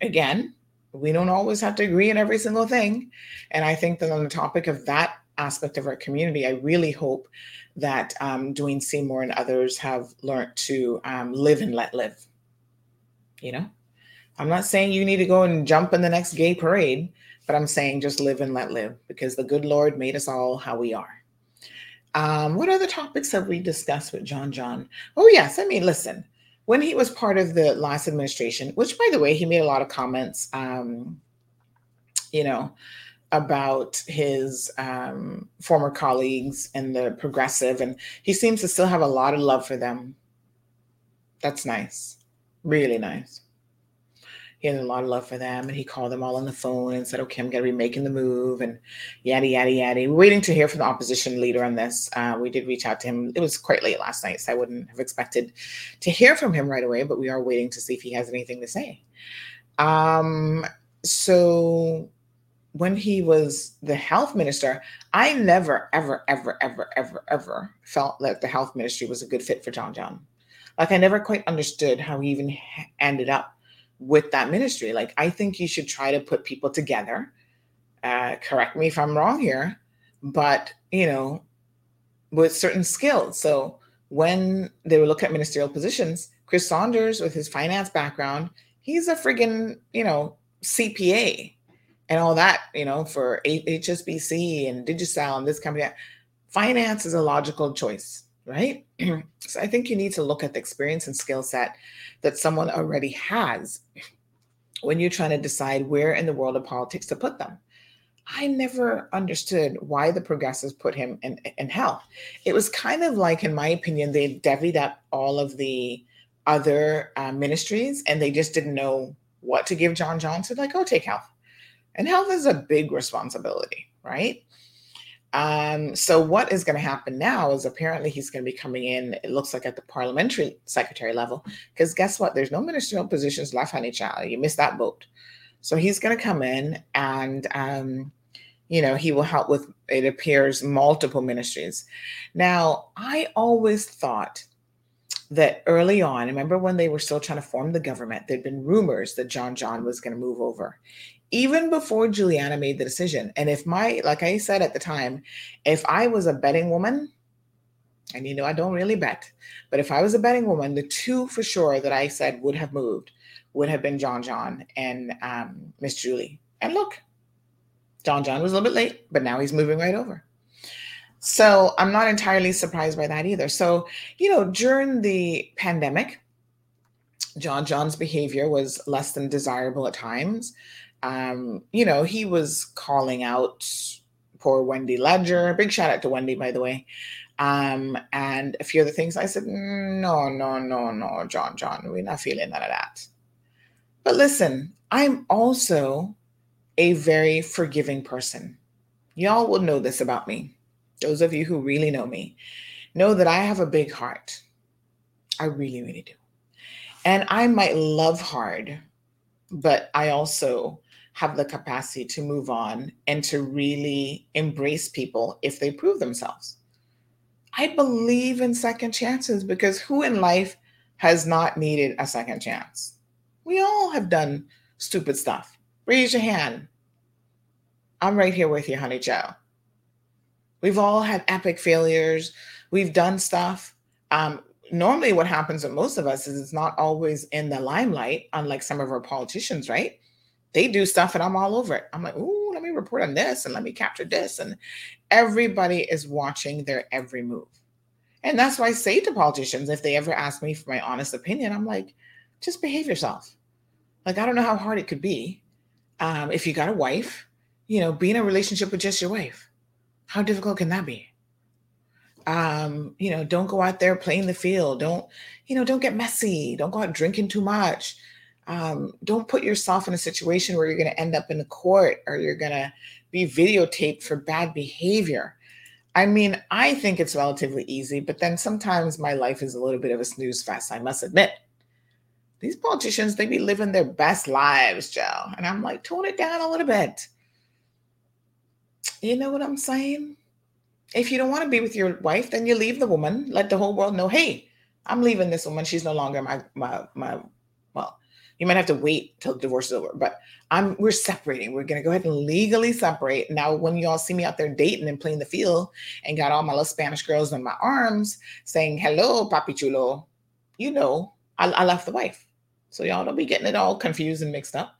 again, we don't always have to agree on every single thing, and I think that on the topic of that aspect of our community, I really hope that um, Dwayne Seymour and others have learned to um, live and let live. You know, I'm not saying you need to go and jump in the next gay parade, but I'm saying just live and let live because the good Lord made us all how we are. Um, what other topics have we discussed with John John? Oh, yes. I mean, listen, when he was part of the last administration, which by the way, he made a lot of comments, um, you know, about his um, former colleagues and the progressive, and he seems to still have a lot of love for them. That's nice, really nice. He had a lot of love for them, and he called them all on the phone and said, "Okay, I'm going to be making the move," and yada yada yada. We're waiting to hear from the opposition leader on this. Uh, we did reach out to him. It was quite late last night, so I wouldn't have expected to hear from him right away. But we are waiting to see if he has anything to say. Um, so when he was the health minister, I never, ever, ever, ever, ever, ever felt that the health ministry was a good fit for John John. Like I never quite understood how he even ended up with that ministry. Like I think you should try to put people together. Uh, correct me if I'm wrong here, but you know, with certain skills. So when they were looking at ministerial positions, Chris Saunders, with his finance background, he's a friggin' you know CPA and all that, you know, for HSBC and Digicel and this company. Finance is a logical choice, right? so I think you need to look at the experience and skill set that someone already has when you're trying to decide where in the world of politics to put them. I never understood why the progressives put him in, in health. It was kind of like, in my opinion, they divvied up all of the other uh, ministries and they just didn't know what to give John Johnson. Like, oh, take health and health is a big responsibility, right? Um, so what is going to happen now is apparently he's going to be coming in, it looks like at the parliamentary secretary level, because guess what? There's no ministerial positions left, honey child. You missed that boat. So he's going to come in and, um, you know, he will help with, it appears, multiple ministries. Now, I always thought that early on, remember when they were still trying to form the government, there'd been rumors that John John was going to move over even before Juliana made the decision. And if my, like I said at the time, if I was a betting woman, and you know, I don't really bet, but if I was a betting woman, the two for sure that I said would have moved would have been John John and um, Miss Julie. And look, John John was a little bit late, but now he's moving right over. So I'm not entirely surprised by that either. So, you know, during the pandemic, John John's behavior was less than desirable at times um, you know, he was calling out poor Wendy Ledger. Big shout out to Wendy, by the way. Um, and a few other things I said, "Mm, no, no, no, no, John, John, we're not feeling none of that. But listen, I'm also a very forgiving person. Y'all will know this about me. Those of you who really know me know that I have a big heart. I really, really do. And I might love hard, but I also have the capacity to move on and to really embrace people if they prove themselves. I believe in second chances because who in life has not needed a second chance? We all have done stupid stuff. Raise your hand. I'm right here with you, honey Joe. We've all had epic failures. We've done stuff. Um, normally, what happens with most of us is it's not always in the limelight, unlike some of our politicians, right? They do stuff and I'm all over it. I'm like, ooh, let me report on this and let me capture this. And everybody is watching their every move. And that's why I say to politicians, if they ever ask me for my honest opinion, I'm like, just behave yourself. Like, I don't know how hard it could be. Um, if you got a wife, you know, be in a relationship with just your wife. How difficult can that be? Um, you know, don't go out there playing the field. Don't, you know, don't get messy. Don't go out drinking too much. Um, don't put yourself in a situation where you're going to end up in the court or you're going to be videotaped for bad behavior. I mean, I think it's relatively easy, but then sometimes my life is a little bit of a snooze fest, I must admit. These politicians, they be living their best lives, Joe. And I'm like, tone it down a little bit. You know what I'm saying? If you don't want to be with your wife, then you leave the woman. Let the whole world know, hey, I'm leaving this woman. She's no longer my my my you might have to wait till the divorce is over, but I'm we're separating. We're gonna go ahead and legally separate. Now, when you all see me out there dating and playing the field and got all my little Spanish girls in my arms saying, Hello, papi chulo, you know, I, I left the wife. So y'all don't be getting it all confused and mixed up.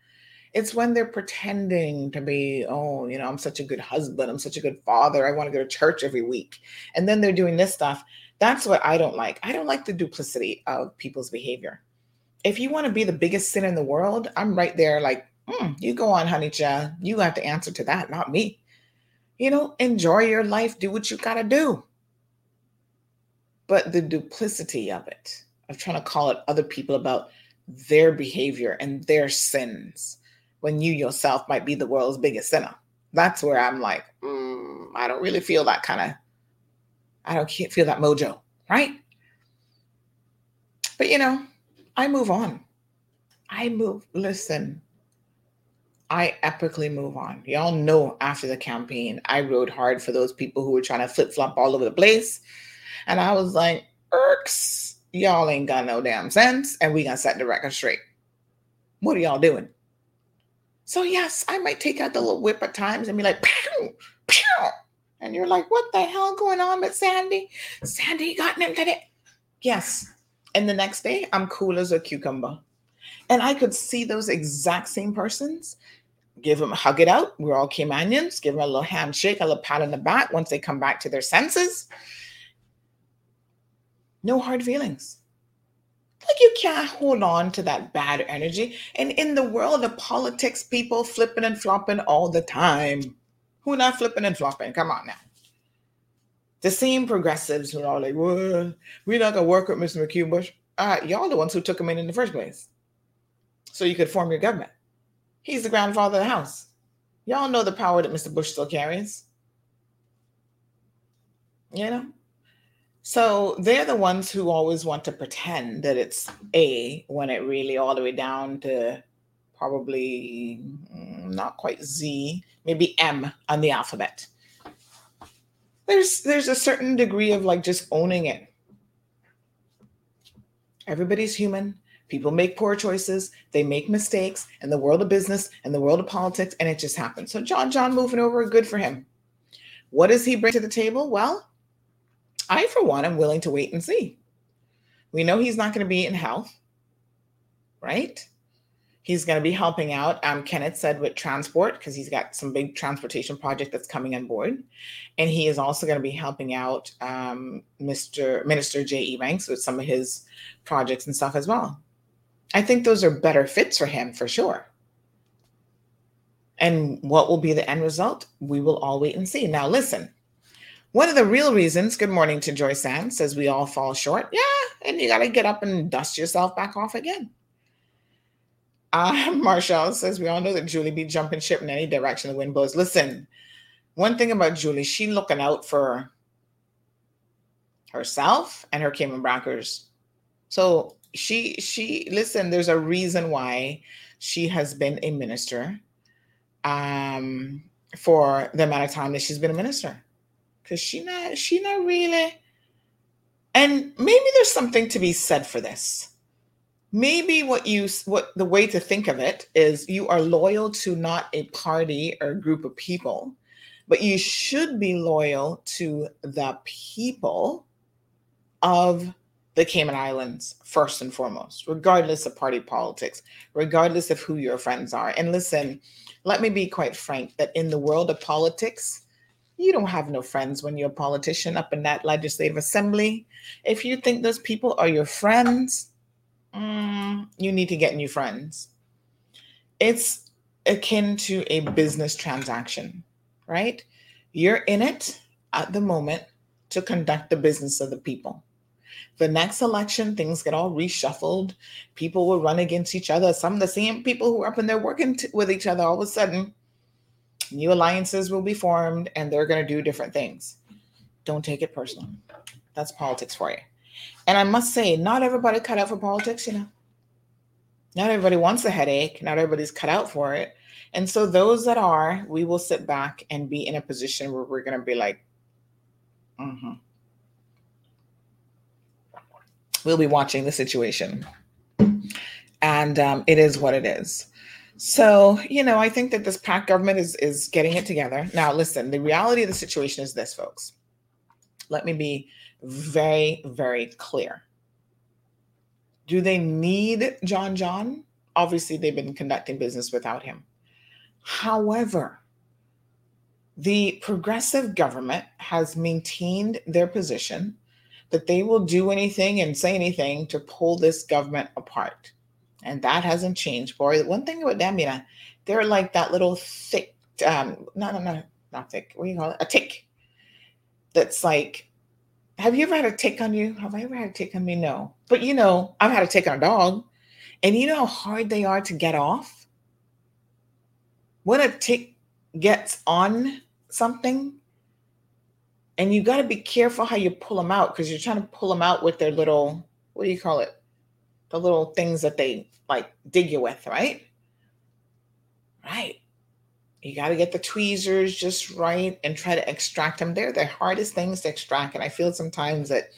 It's when they're pretending to be, oh, you know, I'm such a good husband. I'm such a good father. I want to go to church every week. And then they're doing this stuff. That's what I don't like. I don't like the duplicity of people's behavior. If you want to be the biggest sin in the world, I'm right there like, mm, you go on, honey. You have to answer to that, not me. You know, enjoy your life, do what you got to do. But the duplicity of it, of trying to call it other people about their behavior and their sins when you yourself might be the world's biggest sinner. That's where I'm like, mm, I don't really feel that kind of, I don't feel that mojo, right? But you know, I move on. I move, listen, I epically move on. Y'all know after the campaign, I rode hard for those people who were trying to flip flop all over the place. And I was like, irks, y'all ain't got no damn sense, and we gonna set the record straight. What are y'all doing? So yes, I might take out the little whip at times and be like, pew, pew. And you're like, what the hell going on with Sandy? Sandy got him today. Yes. And the next day, I'm cool as a cucumber. And I could see those exact same persons give them hug it out. We're all Caymanians. Give them a little handshake, a little pat on the back once they come back to their senses. No hard feelings. Like you can't hold on to that bad energy. And in the world of politics, people flipping and flopping all the time. Who not flipping and flopping? Come on now. The same progressives who are like, well, we're not gonna work with Mr. McKeeva Uh, y'all the ones who took him in in the first place. So you could form your government. He's the grandfather of the house. Y'all know the power that Mr. Bush still carries. You know? So they're the ones who always want to pretend that it's A when it really all the way down to probably mm, not quite Z, maybe M on the alphabet. There's there's a certain degree of like just owning it. Everybody's human. People make poor choices. They make mistakes in the world of business and the world of politics, and it just happens. So John John moving over, good for him. What does he bring to the table? Well, I, for one, am willing to wait and see. We know he's not going to be in health, right? He's going to be helping out, um, Kenneth said, with transport because he's got some big transportation project that's coming on board. And he is also going to be helping out um, Mr. Minister Jay Ebanks with some of his projects and stuff as well. I think those are better fits for him for sure. And what will be the end result? We will all wait and see. Now, listen, One of the real reasons, good morning to Joy Sands, says we all fall short. Yeah, and you got to get up and dust yourself back off again. Uh, Marshall says we all know that Julie be jumping ship in any direction the wind blows. Listen, one thing about Julie, she looking out for herself and her Cayman Brackers. So she she listen, there's a reason why she has been a minister um for the amount of time that she's been a minister. Cause she not she not really and maybe there's something to be said for this. Maybe what you what the way to think of it is you are loyal to not a party or a group of people, but you should be loyal to the people of the Cayman Islands first and foremost, regardless of party politics, regardless of who your friends are. And listen, let me be quite frank that in the world of politics, you don't have no friends when you're a politician up in that legislative assembly. If you think those people are your friends, mm, you need to get new friends. It's akin to a business transaction, right? You're in it at the moment to conduct the business of the people the next election, things get all reshuffled. People will run against each other. Some of the same people who are up in there working t- with each other, all of a sudden, new alliances will be formed and they're going to do different things. Don't take it personal. That's politics for you. And I must say, not everybody cut out for politics, you know. Not everybody wants a headache. Not everybody's cut out for it. And so, those that are, we will sit back and be in a position where we're going to be like, mm-hmm we'll be watching the situation. And um, it is what it is. So, you know, I think that this PACT government is is getting it together. Now, listen, the reality of the situation is this, folks. Let me be very, very clear. Do they need John John? Obviously, they've been conducting business without him. However, the progressive government has maintained their position that they will do anything and say anything to pull this government apart. And that hasn't changed. Boy, one thing about know, they're like that little thick, um, no, no, no, not thick. What do you call it? A tick. That's like, have you ever had a tick on you? Have I ever had a tick on me? No. But you know, I've had a tick on a dog. And you know how hard they are to get off? When a tick gets on something, and you got to be careful how you pull them out because you're trying to pull them out with their little what do you call it the little things that they like dig you with right right you got to get the tweezers just right and try to extract them they're the hardest things to extract and i feel sometimes that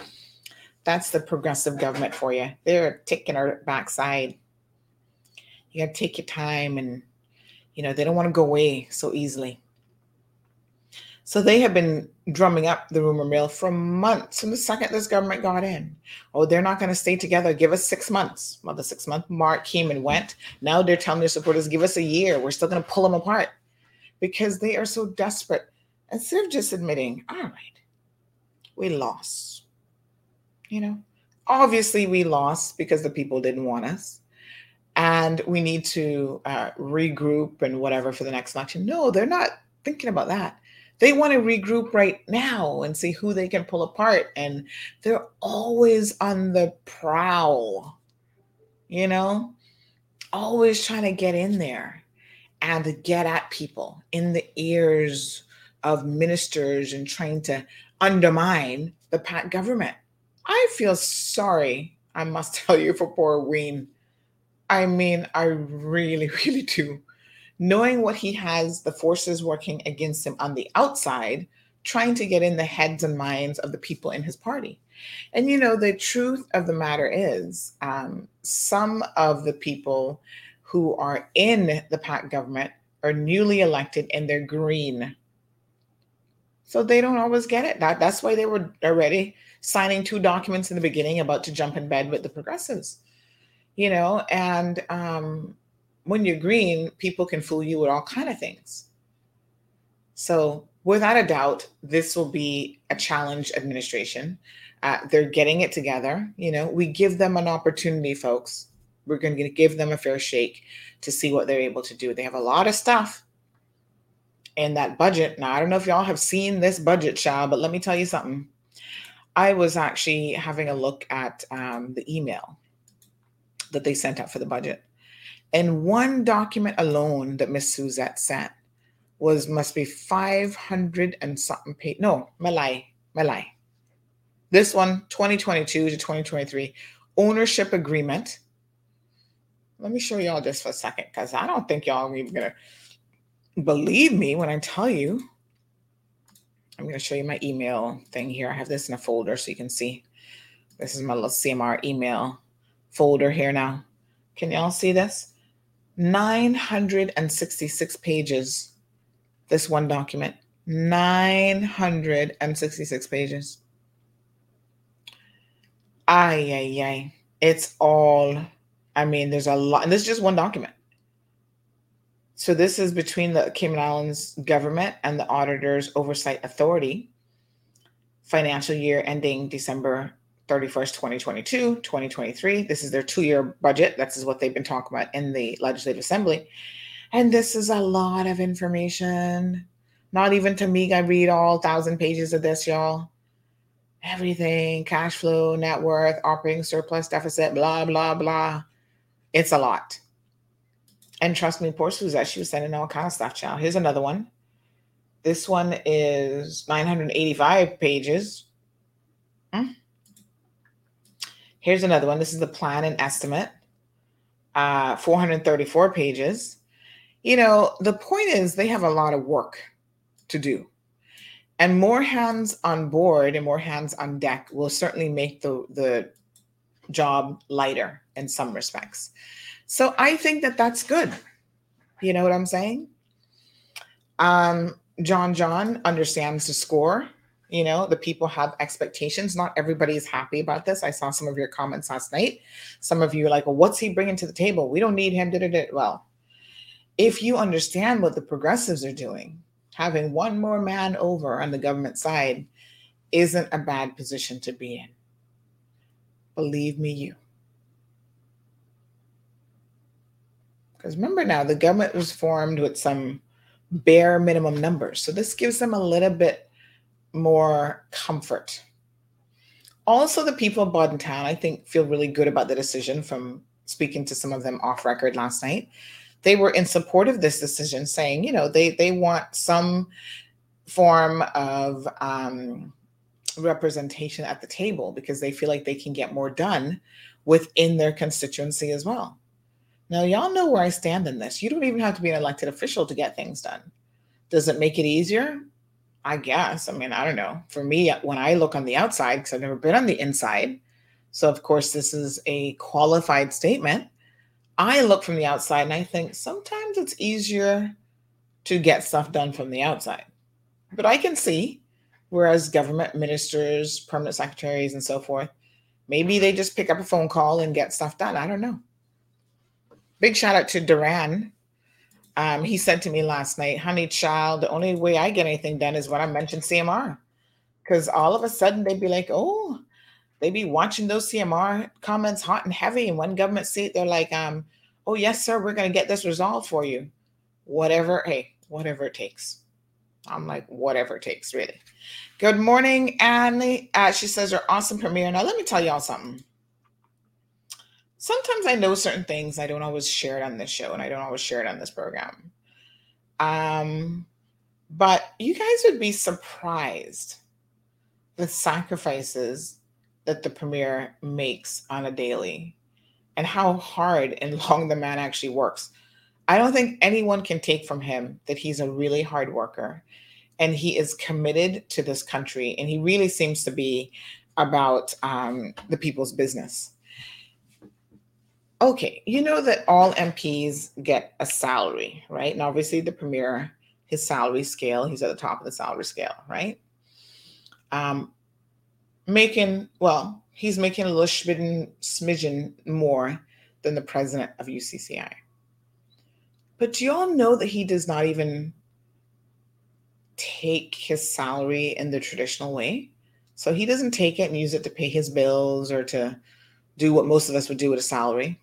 that's the progressive government for you they're ticking our backside you got to take your time and you know they don't want to go away so easily so they have been drumming up the rumor mill for months from the second this government got in. Oh, they're not going to stay together. Give us six months. Well, the six month mark came and went. Now they're telling their supporters, give us a year. We're still going to pull them apart because they are so desperate. Instead of just admitting, all right, we lost. You know, obviously we lost because the people didn't want us and we need to uh, regroup and whatever for the next election. No, they're not thinking about that. They want to regroup right now and see who they can pull apart. And they're always on the prowl, you know, always trying to get in there and get at people in the ears of ministers and trying to undermine the PACT government. I feel sorry, I must tell you, for poor Ween. I mean, I really, really do knowing what he has, the forces working against him on the outside, trying to get in the heads and minds of the people in his party. And you know, the truth of the matter is, um, some of the people who are in the PACT government are newly elected and they're green. So they don't always get it. That, that's why they were already signing two documents in the beginning about to jump in bed with the progressives. You know, and um, when you're green, people can fool you with all kind of things. So without a doubt, this will be a challenge administration. Uh, they're getting it together. You know, we give them an opportunity, folks. We're going to give them a fair shake to see what they're able to do. They have a lot of stuff. in that budget. Now, I don't know if y'all have seen this budget, child, but let me tell you something. I was actually having a look at um, the email that they sent out for the budget. And one document alone that Miss Suzette sent was must be 500 and something page. No, Malay, Malay. This one, 2022 to 2023, ownership agreement. Let me show y'all this for a second because I don't think y'all are even gonna believe me when I tell you. I'm going to show you my email thing here. I have this in a folder so you can see. This is my little CMR email folder here now. Can y'all see this? 966 pages. This one document. 966 pages. Ay, ay, ay. It's all, I mean, there's a lot. And this is just one document. So this is between the Cayman Islands government and the Auditors Oversight Authority, financial year ending December 31st, 2022, 2023. This is their two-year budget. This is what they've been talking about in the Legislative Assembly. And this is a lot of information. Not even to me, I read all thousand pages of this, y'all. Everything, cash flow, net worth, operating surplus, deficit, blah, blah, blah. It's a lot. And trust me, poor Suzette, she was sending all kind of stuff, child. Here's another one. This one is 985 pages. Hmm. Here's another one. This is the plan and estimate, uh, 434 pages. You know, the point is they have a lot of work to do. And more hands on board and more hands on deck will certainly make the, the job lighter in some respects. So I think that that's good. You know what I'm saying? Um, John John understands the score. You know, the people have expectations. Not everybody is happy about this. I saw some of your comments last night. Some of you are like, well, what's he bringing to the table? We don't need him. Well, if you understand what the progressives are doing, having one more man over on the government side isn't a bad position to be in. Believe me, you. Because remember now, the government was formed with some bare minimum numbers. So this gives them a little bit more comfort. Also, the people of Bodden Town, I think, feel really good about the decision from speaking to some of them off record last night. They were in support of this decision, saying, you know, they they want some form of um, representation at the table because they feel like they can get more done within their constituency as well. Now, y'all know where I stand in this. You don't even have to be an elected official to get things done. Does it make it easier? I guess. I mean, I don't know. For me, when I look on the outside, because I've never been on the inside, so of course, this is a qualified statement. I look from the outside and I think sometimes it's easier to get stuff done from the outside. But I can see, whereas government ministers, permanent secretaries, and so forth, maybe they just pick up a phone call and get stuff done. I don't know big shout out to Duran. Um, he said to me last night, honey child, the only way I get anything done is when I mention CMR. Because all of a sudden they'd be like, oh, they'd be watching those CMR comments hot and heavy. And one government seat, they're like, um, oh, yes, sir, we're going to get this resolved for you. Whatever, hey, whatever it takes. I'm like, whatever it takes, really. Good morning, Annie. Uh, she says, her awesome premiere. Now, let me tell y'all something sometimes I know certain things I don't always share it on this show and I don't always share it on this program. Um, but you guys would be surprised the sacrifices that the premier makes on a daily and how hard and long the man actually works. I don't think anyone can take from him that he's a really hard worker and he is committed to this country and he really seems to be about um, the people's business okay, you know that all MPs get a salary, right? And obviously, the premier, his salary scale, he's at the top of the salary scale, right? Um, making well, he's making a little smidgen, smidgen more than the president of UCCI. But do you all know that he does not even take his salary in the traditional way? So he doesn't take it and use it to pay his bills or to do what most of us would do with a salary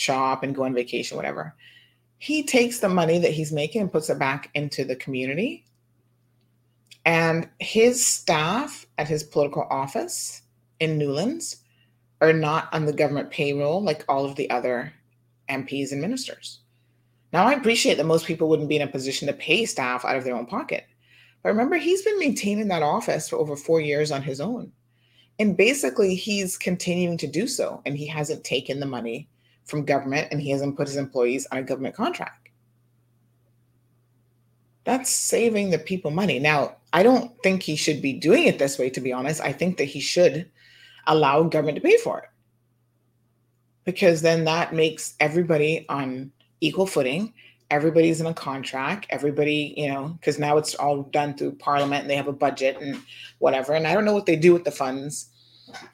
shop and go on vacation, whatever. he takes the money that he's making and puts it back into the community. And his staff at his political office in Newlands are not on the government payroll like all of the other MPs and ministers. Now, I appreciate that most people wouldn't be in a position to pay staff out of their own pocket. But remember, he's been maintaining that office for over four years on his own. And basically, he's continuing to do so. And he hasn't taken the money from government and he hasn't put his employees on a government contract. That's saving the people money. Now, I don't think he should be doing it this way, to be honest. I think that he should allow government to pay for it because then that makes everybody on equal footing everybody's in a contract everybody you know because now it's all done through parliament and they have a budget and whatever and i don't know what they do with the funds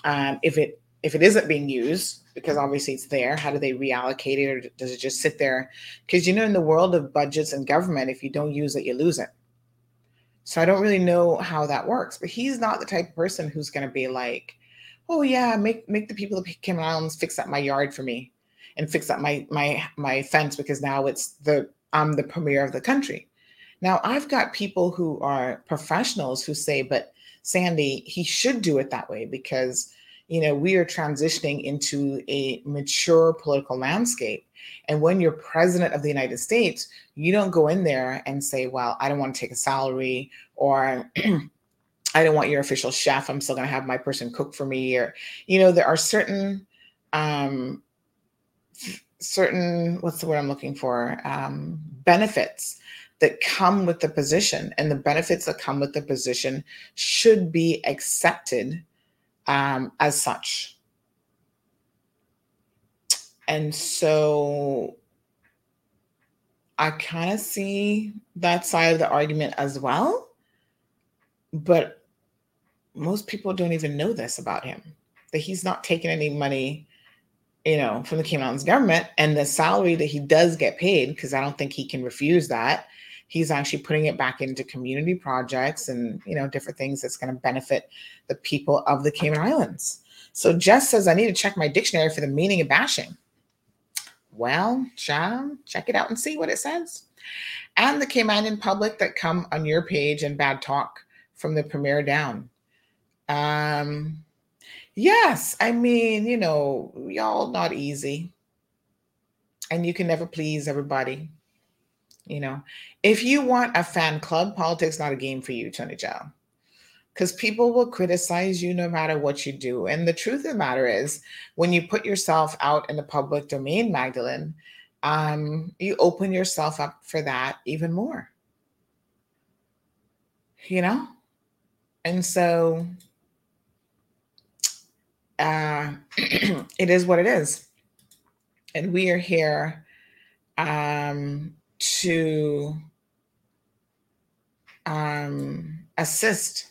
um, if it if it isn't being used because obviously it's there. How do they reallocate it or does it just sit there? Because you know in the world of budgets and government if you don't use it you lose it. So i don't really know how that works but he's not the type of person who's going to be like oh yeah make make the people of cayman islands fix up my yard for me and fix up my my my fence because now it's the I'm the premier of the country. Now I've got people who are professionals who say, but Sandy, he should do it that way because you know we are transitioning into a mature political landscape. And when you're president of the United States, you don't go in there and say, well, I don't want to take a salary or I don't want your official chef. I'm still going to have my person cook for me. Or, you know, there are certain um, certain what's the word i'm looking for um, benefits that come with the position and the benefits that come with the position should be accepted um, as such and so i kind of see that side of the argument as well but most people don't even know this about him that he's not taking any money you know, from the Cayman Islands government and the salary that he does get paid, because I don't think he can refuse that. He's actually putting it back into community projects and, you know, different things that's going to benefit the people of the Cayman Islands. So Jess says, I need to check my dictionary for the meaning of bashing. Well, John, check it out and see what it says. And the Caymanian public that come on your page and bad talk from the premier down. Um, Yes, I mean, you know, y'all not easy. And you can never please everybody. You know, if you want a fan club, politics not a game for you, Tony Joe. Because people will criticize you no matter what you do. And the truth of the matter is, when you put yourself out in the public domain, Magdalene, um, you open yourself up for that even more. You know? And so uh, it is what it is. And we are here um, to um, assist.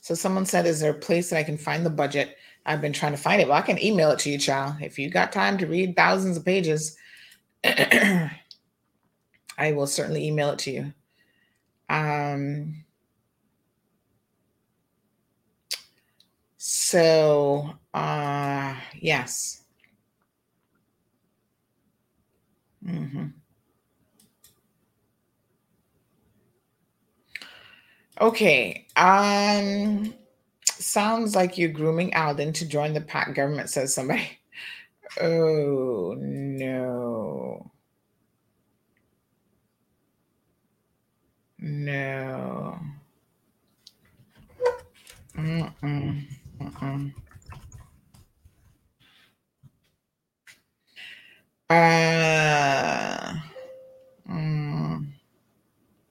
So someone said, is there a place that I can find the budget? I've been trying to find it. Well, I can email it to you, child. If you got time to read thousands of pages, I will certainly email it to you. Um, So, uh, yes. Mm-hmm. Okay. Um, sounds like you're grooming Alden to join the PACT government, says somebody. Oh, no. No. Mm-mm. Uh-uh. Uh, mm,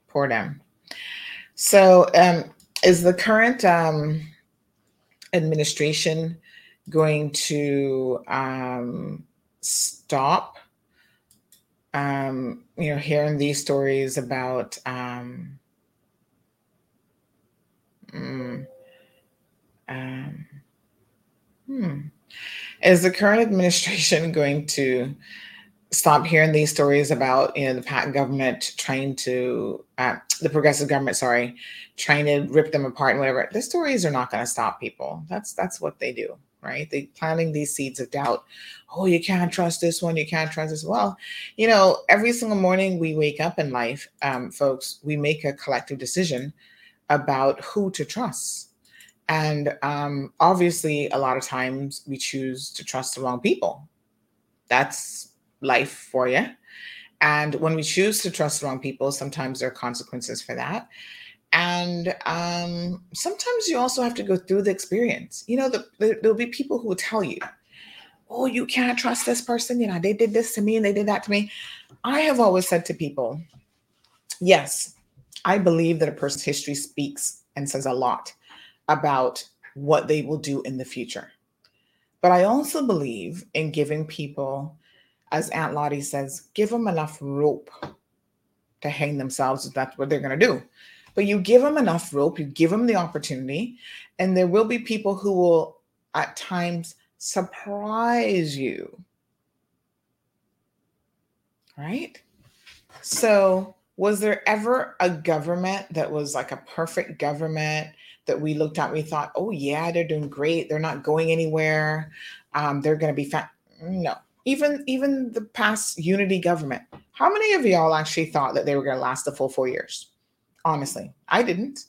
pour down. So, um, is the current um, administration going to um, stop? Um, you know, hearing these stories about um, mm, um, hmm. Is the current administration going to stop hearing these stories about you know the patent government trying to uh, the progressive government, sorry, trying to rip them apart and whatever? The stories are not going to stop people. That's that's what they do. right? They planting these seeds of doubt. Oh, you can't trust this one. You can't trust this. Well, you know, every single morning we wake up in life, um, folks, we make a collective decision about who to trust. And um, obviously, a lot of times we choose to trust the wrong people. That's life for you. And when we choose to trust the wrong people, sometimes there are consequences for that. And um, sometimes you also have to go through the experience. You know, the, the, there'll be people who will tell you, oh, you can't trust this person. You know, they did this to me and they did that to me. I have always said to people, yes, I believe that a person's history speaks and says a lot about what they will do in the future. But I also believe in giving people, as Aunt Lottie says, give them enough rope to hang themselves if that's what they're going to do. But you give them enough rope, you give them the opportunity, and there will be people who will at times surprise you. Right? So, was there ever a government that was like a perfect government that we looked at? We thought, oh, yeah, they're doing great. They're not going anywhere. Um, they're going to be fat. No, even even the past unity government. How many of y'all actually thought that they were going to last the full four years? Honestly, I didn't.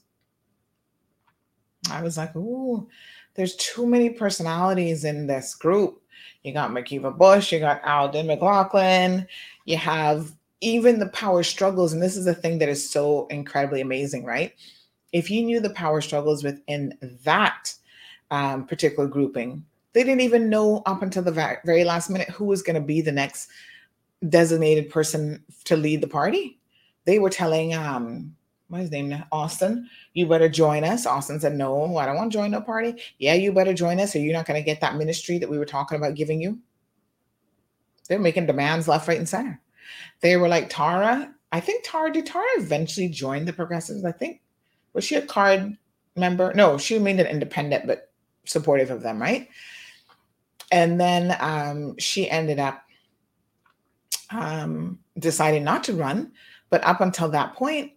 I was like, ooh, there's too many personalities in this group. You got McKeeva Bush, you got Alden McLaughlin, you have even the power struggles. And this is the thing that is so incredibly amazing, right? If you knew the power struggles within that um, particular grouping, they didn't even know up until the very last minute who was going to be the next designated person to lead the party. They were telling um, what's his name? Austin, you better join us. Austin said, No, I don't want to join no party. Yeah, you better join us, or you're not going to get that ministry that we were talking about giving you. They're making demands left, right, and center. They were like, Tara, I think Tara, did Tara eventually join the progressives? I think was she a card member? No, she remained an independent, but supportive of them, right? And then um, she ended up um, deciding not to run. But up until that point,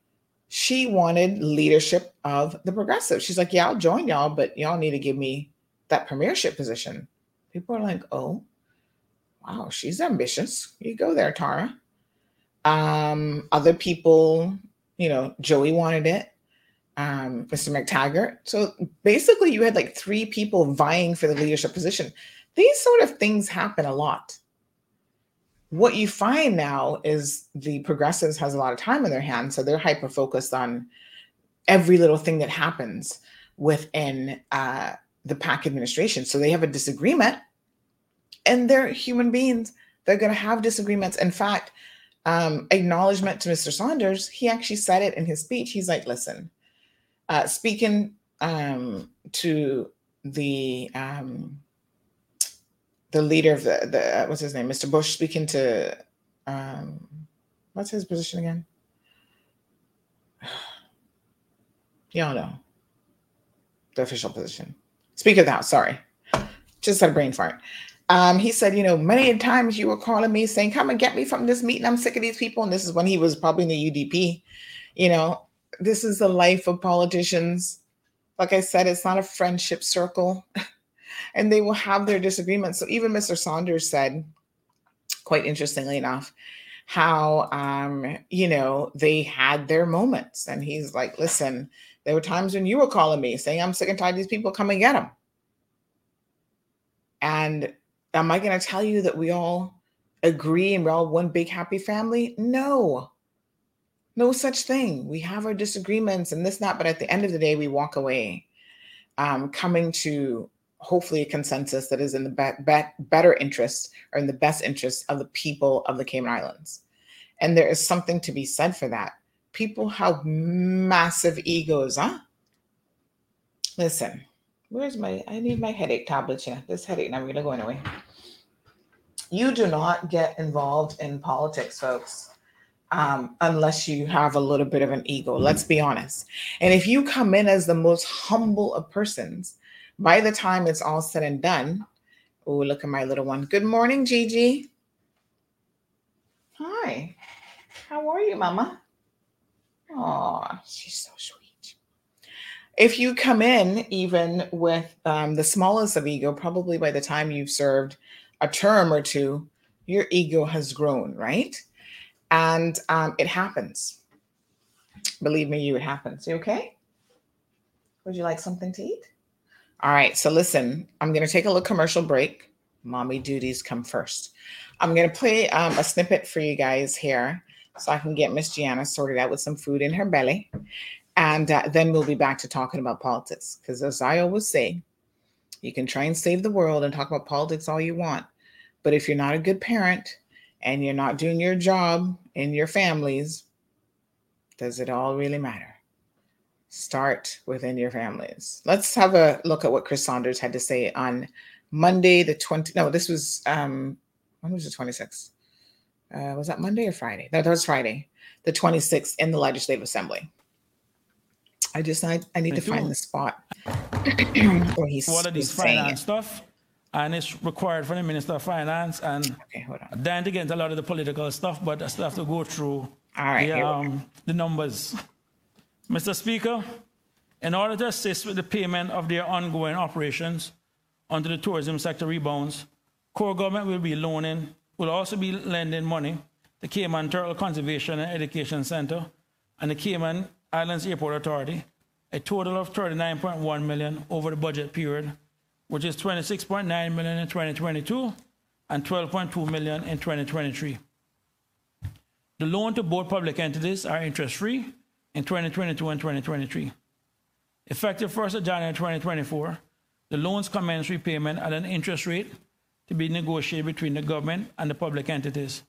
she wanted leadership of the progressive. She's like, yeah, I'll join y'all, but y'all need to give me that premiership position. People are like, oh, wow, she's ambitious. You go there, Tara. Um, other people, you know, Joey wanted it, um, Mr. McTaggart. So basically, you had like three people vying for the leadership position. These sort of things happen a lot. What you find now is the progressives has a lot of time in their hands so they're hyper focused on every little thing that happens within uh, the PACT administration. So they have a disagreement and they're human beings. They're going to have disagreements. In fact um, acknowledgement to mr saunders he actually said it in his speech. He's like listen uh, speaking um, to the um, the leader of the, the uh, what's his name, Mr. Bush, speaking to um, what's his position again? Y'all know the official position. Speaker of the House. Sorry, just had a brain fart. Um, he said, you know, many times you were calling me saying, "Come and get me from this meeting. I'm sick of these people." And this is when he was probably in the UDP. You know, this is the life of politicians. Like I said, it's not a friendship circle. and they will have their disagreements. So even Mr. Saunders said, quite interestingly enough, how um, you know they had their moments, and he's like, "Listen, there were times when you were calling me saying I'm sick and tired of these people. Come and get them." And am I going to tell you that we all agree and we're all one big happy family? No, no such thing. We have our disagreements and this, that, but at the end of the day, we walk away um, coming to hopefully a consensus that is in the be- be- better interest or in the best interest of the people of the Cayman Islands. And there is something to be said for that. People have massive egos, huh? Listen, where's my, I need my headache tablets here. This headache never gonna go anyway. You do not get involved in politics, folks, um, unless you have a little bit of an ego. Let's be honest. And if you come in as the most humble of persons, by the time it's all said and done, oh, look at my little one. Good morning, Gigi. Hi. How are you, Mama? Oh, she's so sweet. if you come in even with um, the smallest of ego, probably by the time you've served a term or two, your ego has grown, right? And um, it happens. Believe me, you, it happens. You okay? Would you like something to eat? All right. So listen, I'm going to take a little commercial break. Mommy duties come first. I'm going to play um, a snippet for you guys here so I can get Miss Gianna sorted out with some food in her belly. And uh, then we'll be back to talking about politics. Because as I always say, you can try and save the world and talk about politics all you want. But if you're not a good parent and you're not doing your job in your families, does it all really matter? Start within your families. Let's have a look at what Chris Saunders had to say on Monday, the 20. No, this was, um, when was the 26th? Uh, was that Monday or Friday? No, that was Friday, the 26th in the Legislative Assembly. I just I, I need to find the spot where he's what are these finance stuff, and it's required for the Minister of Finance and okay, hold on. then to get into a lot of the political stuff, but I still have to go through All right, the, um, the numbers. Mr. Speaker, in order to assist with the payment of their ongoing operations until the tourism sector rebounds, core government will be loaning, will also be lending money to Cayman Turtle Conservation and Education Center and the Cayman Islands Airport Authority, a total of 39.1 million over the budget period, which is 26.9 million in 2022 and 12.2 million in 2023. The loan to both public entities are interest-free in 2022 and 2023. Effective 1st of January 2024, the loans commence repayment at an interest rate to be negotiated between the government and the public entities.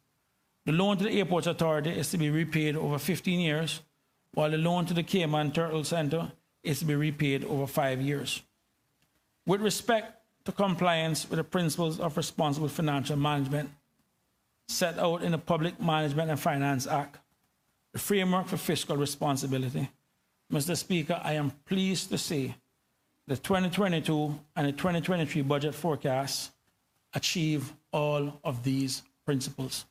The loan to the Airports Authority is to be repaid over 15 years, while the loan to the Cayman Turtle Center is to be repaid over five years. With respect to compliance with the principles of responsible financial management set out in the Public Management and Finance Act, framework for fiscal responsibility, Mr. Speaker, I am pleased to say the 2022 and the 2023 budget forecasts achieve all of these principles.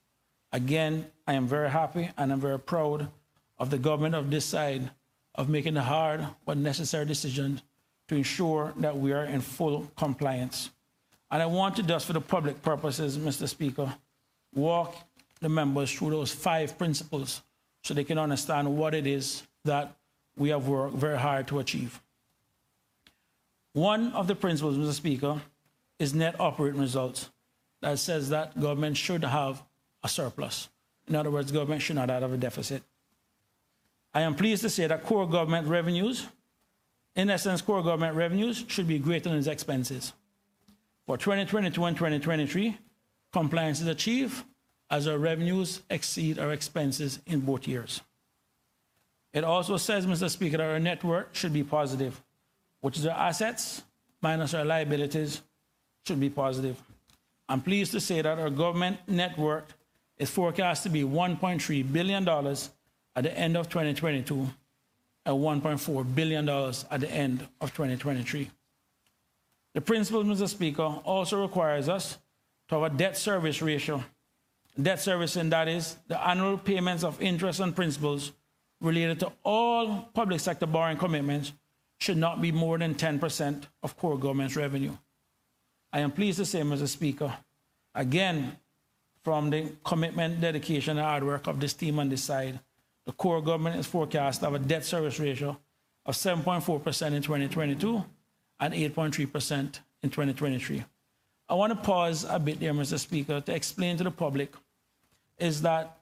Again, I am very happy and I'm very proud of the government of this side of making the hard but necessary decisions to ensure that we are in full compliance. And I want to just for the public purposes, Mr. Speaker, walk the members through those five principles so they can understand what it is that we have worked very hard to achieve. One of the principles, Mr. Speaker, is net operating results that says that government should have a surplus. In other words, government should not have a deficit. I am pleased to say that core government revenues, in essence, core government revenues should be greater than its expenses. For 2022 and 2023, compliance is achieved as our revenues exceed our expenses in both years. It also says, Mr. Speaker, that our net worth should be positive, which is our assets minus our liabilities should be positive. I'm pleased to say that our government net worth is forecast to be $1.3 billion at the end of 2022 and $1.4 billion at the end of 2023. The principle, Mr. Speaker, also requires us to have a debt service ratio. Debt servicing, that is, the annual payments of interest and principals related to all public sector borrowing commitments should not be more than 10% of core government's revenue. I am pleased to say, Mr. Speaker, again, from the commitment, dedication, and hard work of this team on this side, the core government is forecast to have a debt service ratio of 7.4% in 2022 and 8.3% in 2023. I want to pause a bit there, Mr. Speaker, to explain to the public is that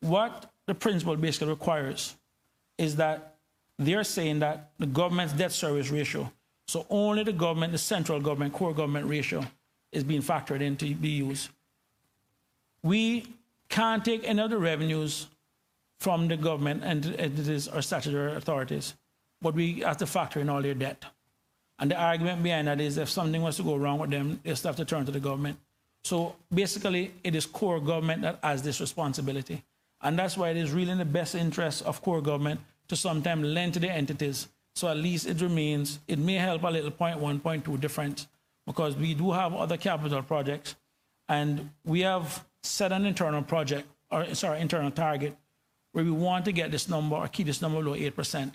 what the principle basically requires is that they're saying that the government's debt service ratio, so only the government, the central government, core government ratio, is being factored in to be used. We can't take any of the revenues from the government and entities or statutory authorities, but we have to factor in all their debt. And the argument behind that is if something was to go wrong with them, they still have to turn to the government. So basically, it is core government that has this responsibility. And that's why it is really in the best interest of core government to sometimes lend to the entities. So at least it remains, it may help a little point one, point two difference because we do have other capital projects and we have set an internal project, or sorry, internal target where we want to get this number or keep this number below 8%.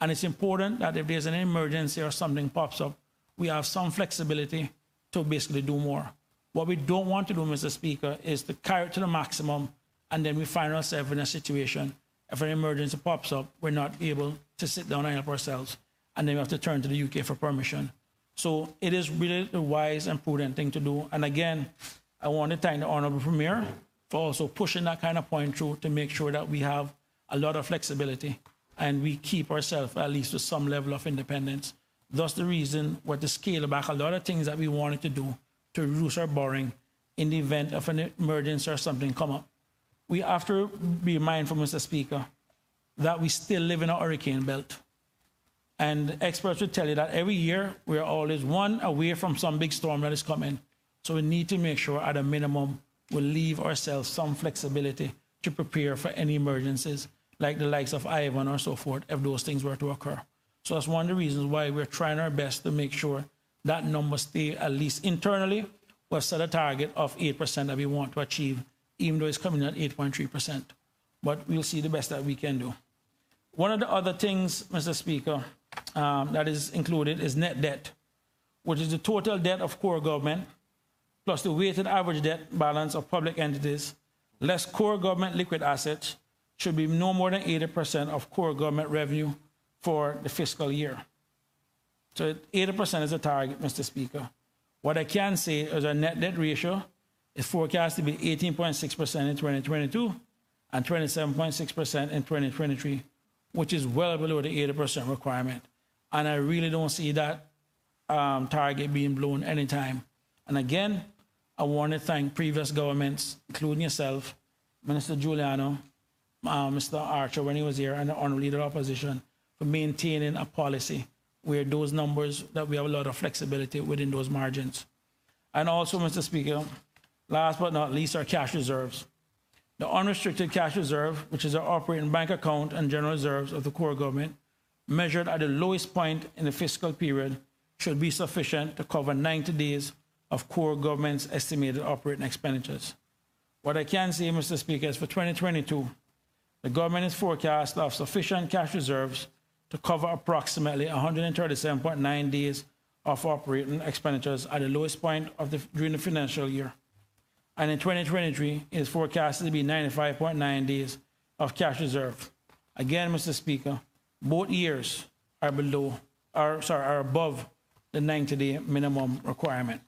And it's important that if there's an emergency or something pops up, we have some flexibility to basically do more. What we don't want to do, Mr. Speaker, is to carry it to the maximum and then we find ourselves in a situation if an emergency pops up, we're not able to sit down and help ourselves. And then we have to turn to the UK for permission. So it is really the wise and prudent thing to do. And again, I want to thank the Honorable Premier for also pushing that kind of point through to make sure that we have a lot of flexibility and we keep ourselves at least with some level of independence. Thus the reason we're to scale back a lot of things that we wanted to do to reduce our borrowing in the event of an emergency or something come up. We have to be mindful, Mr. Speaker, that we still live in a hurricane belt. And experts will tell you that every year we're always one away from some big storm that is coming. So we need to make sure at a minimum we leave ourselves some flexibility to prepare for any emergencies like the likes of Ivan or so forth if those things were to occur. So that's one of the reasons why we're trying our best to make sure that number stay at least internally. We've set a target of 8% that we want to achieve, even though it's coming at 8.3%. But we'll see the best that we can do. One of the other things, Mr. Speaker, um, that is included is net debt, which is the total debt of core government plus the weighted average debt balance of public entities, less core government liquid assets, should be no more than 80% of core government revenue for the fiscal year. So 80% is a target, Mr. Speaker. What I can say is our net debt ratio is forecast to be 18.6% in 2022 and 27.6% in 2023, which is well below the 80% requirement. And I really don't see that um, target being blown anytime. And again, I want to thank previous governments, including yourself, Minister Juliana, uh, Mr. Archer when he was here, and the honorable leader of opposition for maintaining a policy where those numbers, that we have a lot of flexibility within those margins. And also, Mr. Speaker, last but not least, our cash reserves. The unrestricted cash reserve, which is our operating bank account and general reserves of the core government, measured at the lowest point in the fiscal period, should be sufficient to cover 90 days of core government's estimated operating expenditures. What I can say, Mr. Speaker, is for 2022, the government is forecast to have sufficient cash reserves to cover approximately 137.9 days of operating expenditures at the lowest point of the, during the financial year. And in 2023, it is forecasted to be 95.9 days of cash reserve. Again, Mr. Speaker, both years are below, are sorry, are above the 90-day minimum requirement.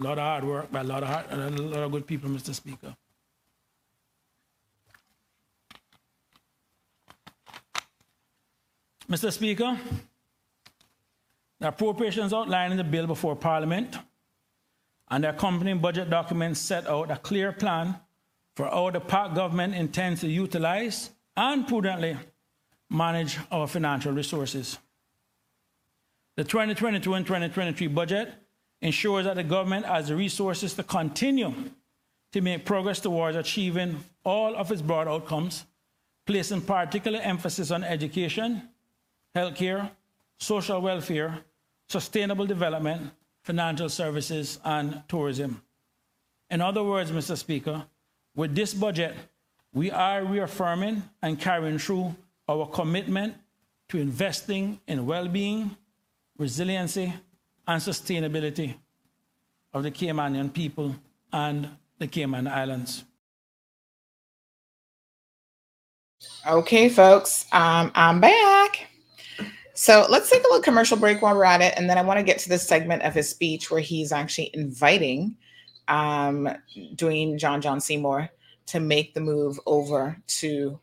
A lot of hard work by a lot of hard, a lot of good people, Mr. Speaker. Mr. Speaker, the appropriations outlined in the bill before Parliament and the accompanying budget documents set out a clear plan for how the PACT government intends to utilize and prudently manage our financial resources. The 2022 and 2023 budget ensures that the government has the resources to continue to make progress towards achieving all of its broad outcomes, placing particular emphasis on education, healthcare, social welfare, sustainable development, financial services, and tourism. In other words, Mr. Speaker, with this budget, we are reaffirming and carrying through our commitment to investing in well being, resiliency, and sustainability of the Caymanian people and the Cayman Islands. Okay, folks, um, I'm back. So let's take a little commercial break while we're at it. And then I want to get to this segment of his speech where he's actually inviting um, Dwayne John John Seymour to make the move over to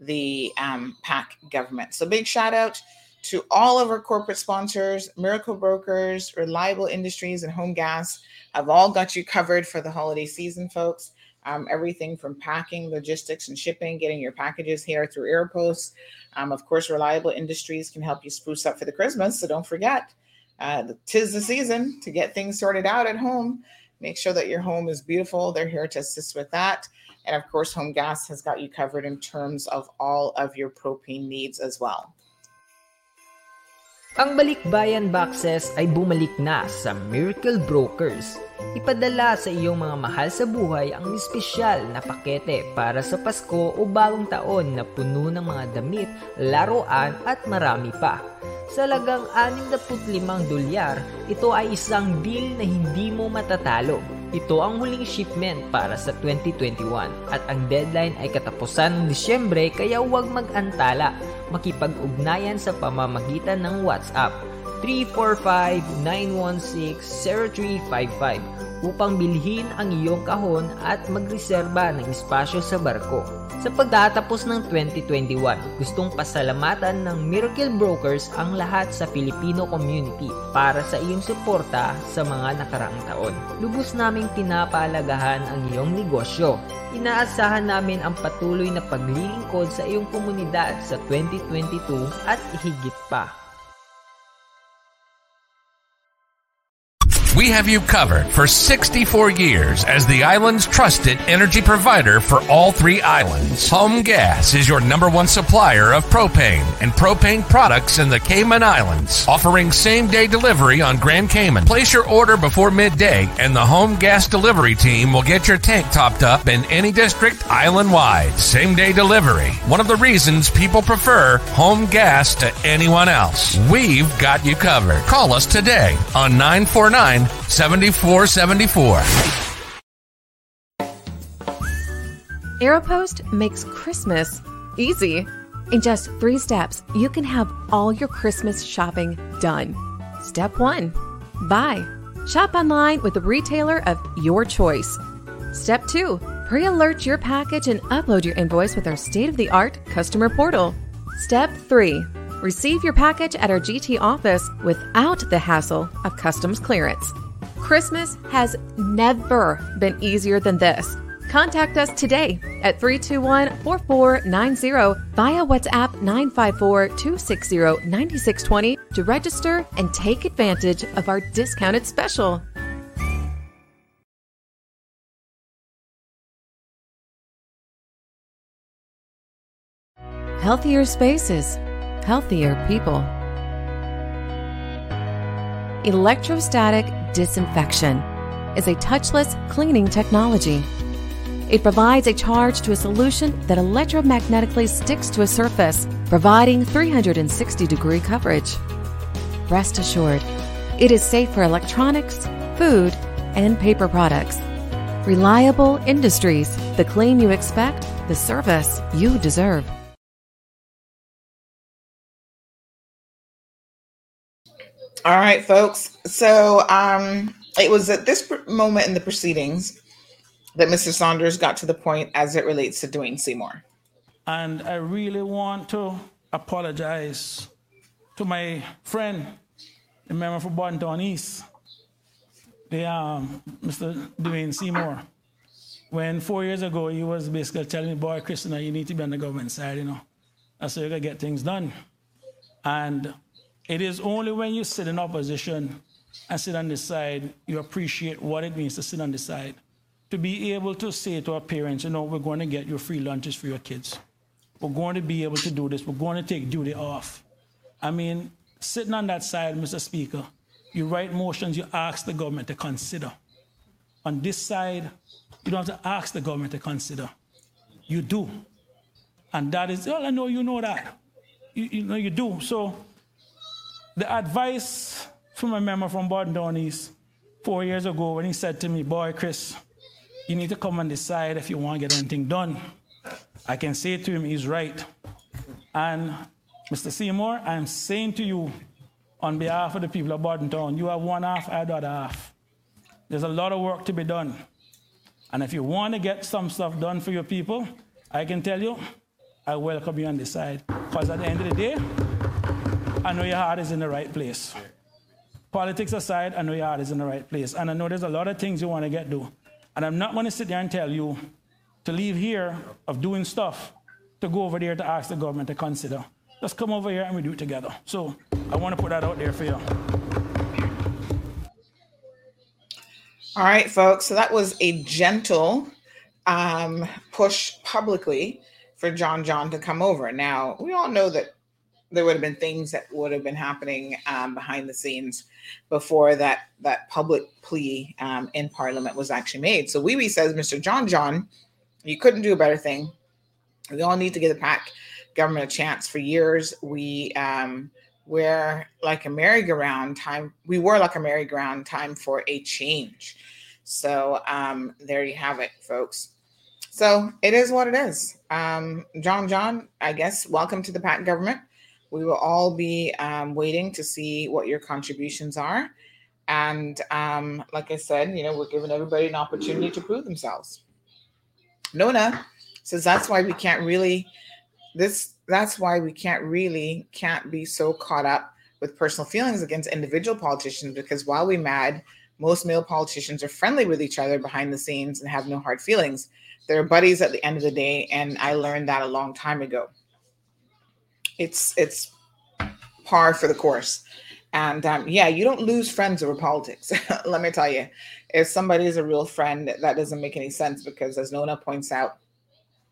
the um, PACT government. So big shout out to all of our corporate sponsors, Miracle Brokers, Reliable Industries, and Home Gas have all got you covered for the holiday season, folks. Um, everything from packing, logistics, and shipping, getting your packages here through AeroPost. Um, of course, Reliable Industries can help you spruce up for the Christmas. So don't forget, uh, tis the season to get things sorted out at home. Make sure that your home is beautiful. They're here to assist with that. And of course, Home Gas has got you covered in terms of all of your propane needs as well. Ang balikbayan boxes ay bumalik na sa Miracle Brokers. Ipadala sa iyong mga mahal sa buhay ang espesyal na pakete para sa Pasko o bagong taon na puno ng mga damit, laruan at marami pa. Sa lagang 65 dolyar, ito ay isang deal na hindi mo matatalo. Ito ang huling shipment para sa 2021 at ang deadline ay katapusan ng Disyembre kaya huwag mag-antala. Makipag-ugnayan sa pamamagitan ng WhatsApp 345-916-0355 upang bilhin ang iyong kahon at magreserba ng espasyo sa barko. Sa pagtatapos ng 2021, gustong pasalamatan ng Miracle Brokers ang lahat sa Filipino community para sa iyong suporta sa mga nakaraang taon. Lubos naming pinapaalagahan ang iyong negosyo. Inaasahan namin ang patuloy na paglilingkod sa iyong komunidad sa 2022 at higit pa. We have you covered for 64 years as the island's trusted energy provider for all three islands. Home Gas is your number one supplier of propane and propane products in the Cayman Islands, offering same day delivery on Grand Cayman. Place your order before midday and the Home Gas delivery team will get your tank topped up in any district island wide. Same day delivery. One of the reasons people prefer Home Gas to anyone else. We've got you covered. Call us today on 949 7474. AeroPost makes Christmas easy. In just three steps, you can have all your Christmas shopping done. Step one buy. Shop online with a retailer of your choice. Step two pre alert your package and upload your invoice with our state of the art customer portal. Step three receive your package at our GT office without the hassle of customs clearance. Christmas has never been easier than this. Contact us today at 321 4490 via WhatsApp 954 260 9620 to register and take advantage of our discounted special. Healthier spaces, healthier people. Electrostatic disinfection is a touchless cleaning technology. It provides a charge to a solution that electromagnetically sticks to a surface, providing 360 degree coverage. Rest assured, it is safe for electronics, food, and paper products. Reliable Industries, the clean you expect, the service you deserve. All right, folks. So um, it was at this moment in the proceedings that Mr. Saunders got to the point as it relates to Dwayne Seymour. And I really want to apologize to my friend, the member for Bodden Town East, the, um, Mr. Dwayne Seymour. When four years ago, he was basically telling me, boy, Christina, you need to be on the government side, you know. How you gotta get things done. And it is only when you sit in opposition and sit on the side, you appreciate what it means to sit on the side. To be able to say to our parents, you know, we're going to get you free lunches for your kids. We're going to be able to do this. We're going to take duty off. I mean, sitting on that side, Mr. Speaker, you write motions, you ask the government to consider. On this side, you don't have to ask the government to consider. You do. And that is, well, I know you know that. You, you know you do. So the advice from a member from Bodden East four years ago when he said to me, Boy, Chris, you need to come and decide if you want to get anything done. I can say to him, he's right. And Mr. Seymour, I'm saying to you, on behalf of the people of Bodden Town, you have one half, I have the other half. There's a lot of work to be done. And if you want to get some stuff done for your people, I can tell you, I welcome you on this side. Because at the end of the day, I know your heart is in the right place. Politics aside, I know your heart is in the right place. And I know there's a lot of things you want to get done. And I'm not going to sit there and tell you to leave here of doing stuff to go over there to ask the government to consider. Just come over here and we do it together. So I want to put that out there for you. All right, folks. So that was a gentle um, push publicly for John John to come over. Now, we all know that there would have been things that would have been happening um, behind the scenes before that that public plea um, in Parliament was actually made. So Wee Wee says, Mr. John John, you couldn't do a better thing. We all need to give the PACT government a chance. For years, we um, were like a merry-go-round time. We were like a merry-go-round time for a change. So um, there you have it, folks. So it is what it is. Um, John John, I guess, welcome to the PACT government. We will all be um, waiting to see what your contributions are. And um, like I said, you know, we're giving everybody an opportunity to prove themselves. Nona says that's why we can't really this that's why we can't really can't be so caught up with personal feelings against individual politicians because while we mad, most male politicians are friendly with each other behind the scenes and have no hard feelings. They're buddies at the end of the day, and I learned that a long time ago. It's it's par for the course. And um, yeah, you don't lose friends over politics. Let me tell you, if somebody is a real friend, that doesn't make any sense because, as Nona points out,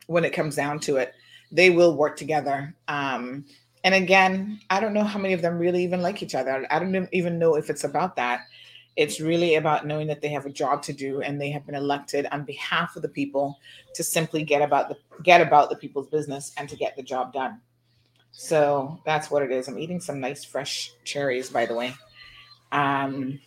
when it comes down to it, they will work together. Um, and again, I don't know how many of them really even like each other. I don't even know if it's about that. It's really about knowing that they have a job to do and they have been elected on behalf of the people to simply get about the get about the people's business and to get the job done. So that's what it is. I'm eating some nice fresh cherries, by the way. Um,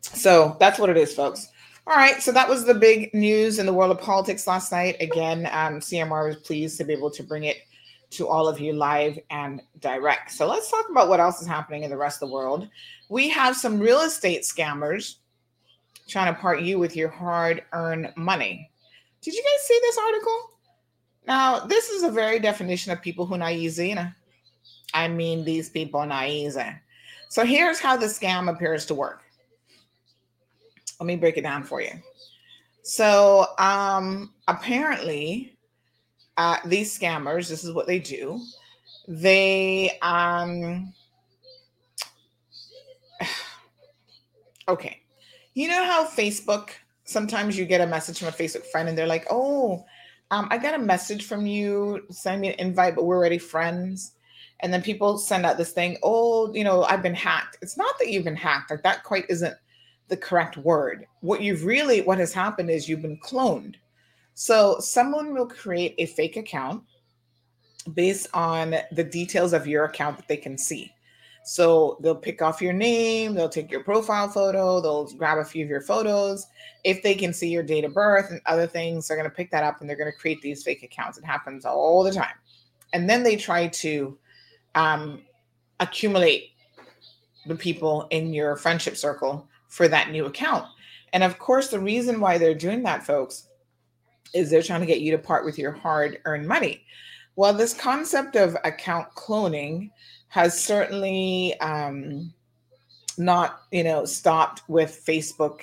so that's what it is, folks. All right, so that was the big news in the world of politics last night. Again, um, CMR was pleased to be able to bring it to all of you live and direct. So let's talk about what else is happening in the rest of the world. We have some real estate scammers trying to part you with your hard earned money. Did you guys see this article? Now, this is a very definition of people who not easy. I mean, these people easy. So here's how the scam appears to work. Let me break it down for you. So um, apparently, uh, these scammers, this is what they do. They um, okay. You know how Facebook sometimes you get a message from a Facebook friend and they're like, "Oh, um, I got a message from you, send me an invite, but we're already friends. And then people send out this thing, oh, you know, I've been hacked. It's not that you've been hacked, like that quite isn't the correct word. What you've really, what has happened is you've been cloned. So someone will create a fake account based on the details of your account that they can see. So they'll pick off your name, they'll take your profile photo, they'll grab a few of your photos. If they can see your date of birth and other things, they're going to pick that up and they're going to create these fake accounts. It happens all the time. And then they try to um, accumulate the people in your friendship circle for that new account. And of course, the reason why they're doing that, folks, is they're trying to get you to part with your hard earned money. Well, this concept of account cloning has certainly um, not, you know, stopped with Facebook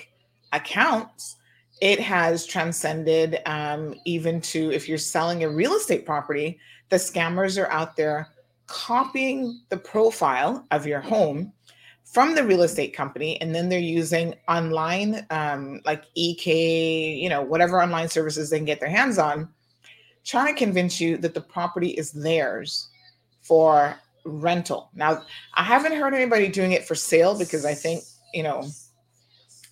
accounts. It has transcended um, even to if you're selling a real estate property, the scammers are out there copying the profile of your home from the real estate company and then they're using online um, like ek you know whatever online services they can get their hands on trying to convince you that the property is theirs for rental. Now, I haven't heard anybody doing it for sale because I think, you know,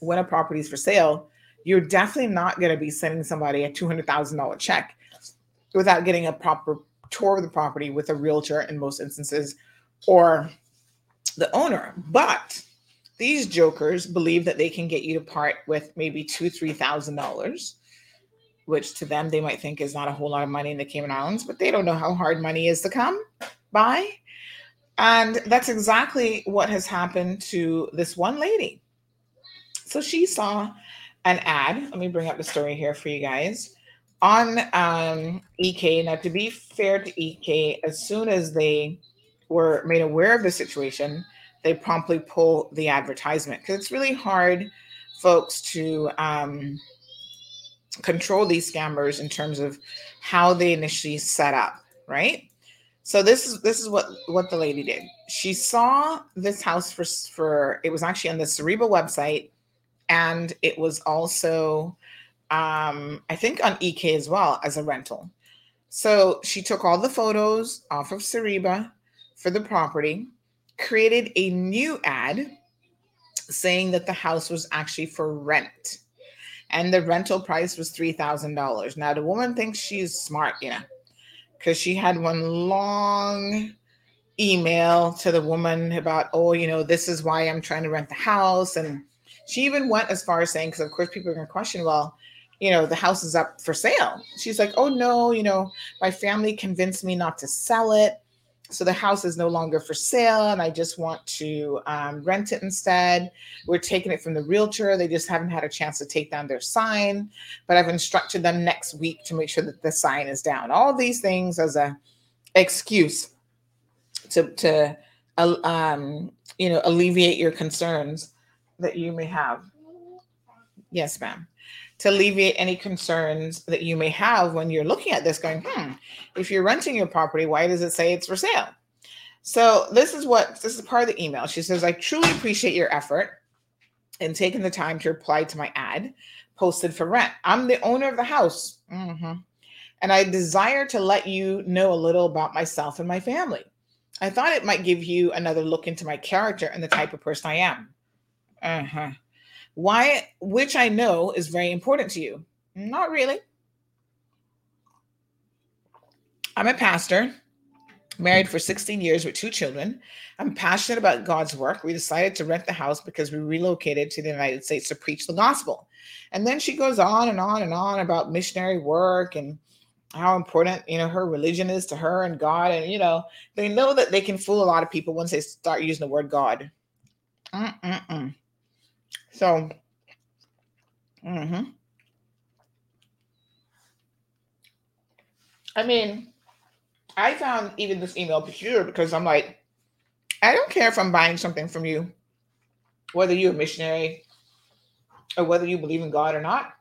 when a property is for sale, you're definitely not going to be sending somebody a $200,000 check without getting a proper tour of the property with a realtor in most instances or the owner. But these jokers believe that they can get you to part with maybe two, three thousand dollars, which to them they might think is not a whole lot of money in the Cayman Islands, but they don't know how hard money is to come by. And that's exactly what has happened to this one lady. So she saw an ad. Let me bring up the story here for you guys on um, eCay. Now, to be fair to eCay, as soon as they were made aware of the situation, they promptly pull the advertisement because it's really hard, folks, to um, control these scammers in terms of how they initially set up, right? So this is this is what what the lady did. She saw this house for for it was actually on the CIREBA website, and it was also um, I think on eCay as well as a rental. So she took all the photos off of CIREBA, for the property, created a new ad saying that the house was actually for rent and the rental price was $3,000. Now, the woman thinks she's smart, you know, because she had one long email to the woman about, oh, you know, this is why I'm trying to rent the house. And she even went as far as saying, because of course people are going to question, well, you know, the house is up for sale. She's like, oh, no, you know, my family convinced me not to sell it. So the house is no longer for sale, and I just want to um, rent it instead. We're taking it from the realtor. They just haven't had a chance to take down their sign, but I've instructed them next week to make sure that the sign is down. All these things as a excuse to to um, you know alleviate your concerns that you may have. Yes, ma'am to alleviate any concerns that you may have when you're looking at this going hmm if you're renting your property why does it say it's for sale? So this is what this is part of the email. She says i truly appreciate your effort in taking the time to reply to my ad posted for rent. I'm the owner of the house mm-hmm. and i desire to let you know a little about myself and my family. I thought it might give you another look into my character and the type of person i am. Uh-huh why, which I know is very important to you. Not really. I'm a pastor, married for 16 years with two children. I'm passionate about God's work. We decided to rent the house because we relocated to the United States to preach the gospel. And then she goes on and on and on about missionary work and how important you know her religion is to her and God. And you know they know that they can fool a lot of people once they start using the word God. Mm-mm-mm. So, mm-hmm. I mean, I found even this email peculiar because I'm like, I don't care if I'm buying something from you, whether you're a missionary or whether you believe in God or not.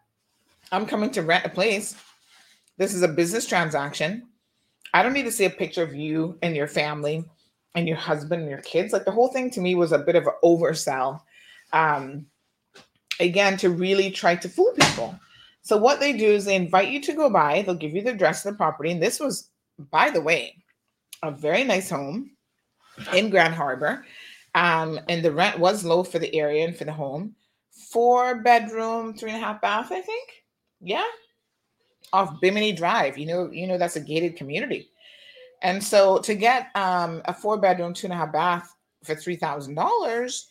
I'm coming to rent a place. This is a business transaction. I don't need to see a picture of you and your family and your husband and your kids. Like the whole thing to me was a bit of an oversell. Um, again to really try to fool people. So what they do is they invite you to go by, they'll give you the address of the property. And this was, by the way, a very nice home in Grand Harbor. Um, and the rent was low for the area and for the home. Four bedroom, three and a half bath, I think. Yeah. Off Bimini Drive. You know, you know that's a gated community. And so to get um, a four bedroom, two and a half bath for three thousand dollars,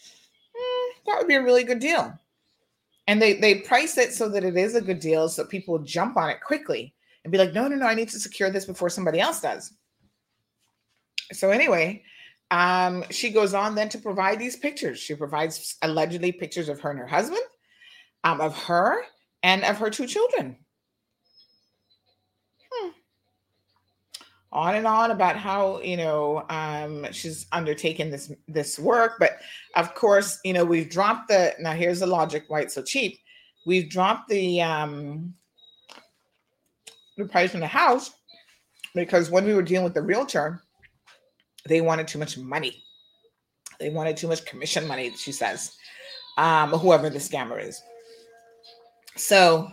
that would be a really good deal. And they they price it so that it is a good deal so people jump on it quickly and be like no no no i need to secure this before somebody else does. So anyway um, she goes on then to provide these pictures. She provides allegedly pictures of her and her husband um, of her and of her two children on and on about how you know um, she's undertaken this this work but of course you know we've dropped the now here's the logic why it's so cheap. We've dropped the um the price in the house because when we were dealing with the realtor they wanted too much money. They wanted too much commission money she says um whoever the scammer is. So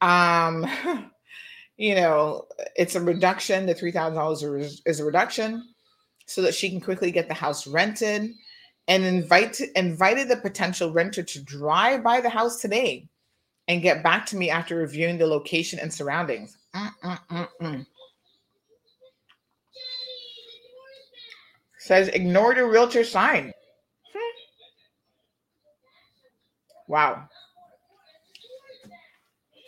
um you know, it's a reduction. The three thousand dollars is a reduction, so that she can quickly get the house rented, and invite invited the potential renter to drive by the house today, and get back to me after reviewing the location and surroundings. Mm-mm-mm-mm. Says ignore the realtor sign. Hmm. Wow.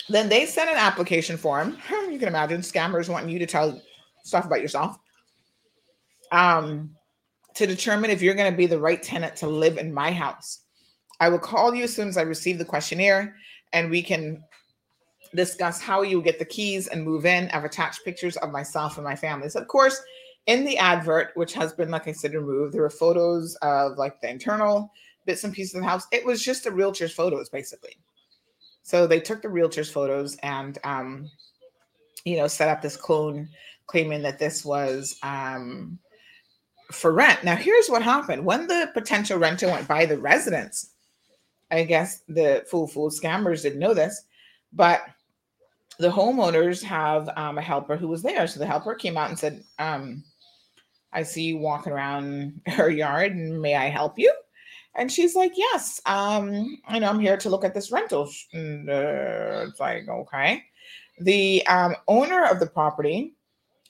Then they send an application form. You can imagine scammers wanting you to tell stuff about yourself. Um, to determine if you're going to be the right tenant to live in my house. I will call you as soon as I receive the questionnaire and we can discuss how you get the keys and move in. I've attached pictures of myself and my family. So, of course, in the advert, which has been, like I said, removed, there were photos of like the internal bits and pieces of the house. It was just a realtor's photos, basically. So they took the realtor's photos and, um, you know, set up this clone claiming that this was um, for rent. Now, here's what happened when the potential renter went by the residence. I guess the fool fool scammers didn't know this, but the homeowners have um, a helper who was there. So the helper came out and said, um, I see you walking around her yard. May I help you? And she's like, Yes. Um, I know I'm here to look at this rental. And uh, it's like, okay. The um, owner of the property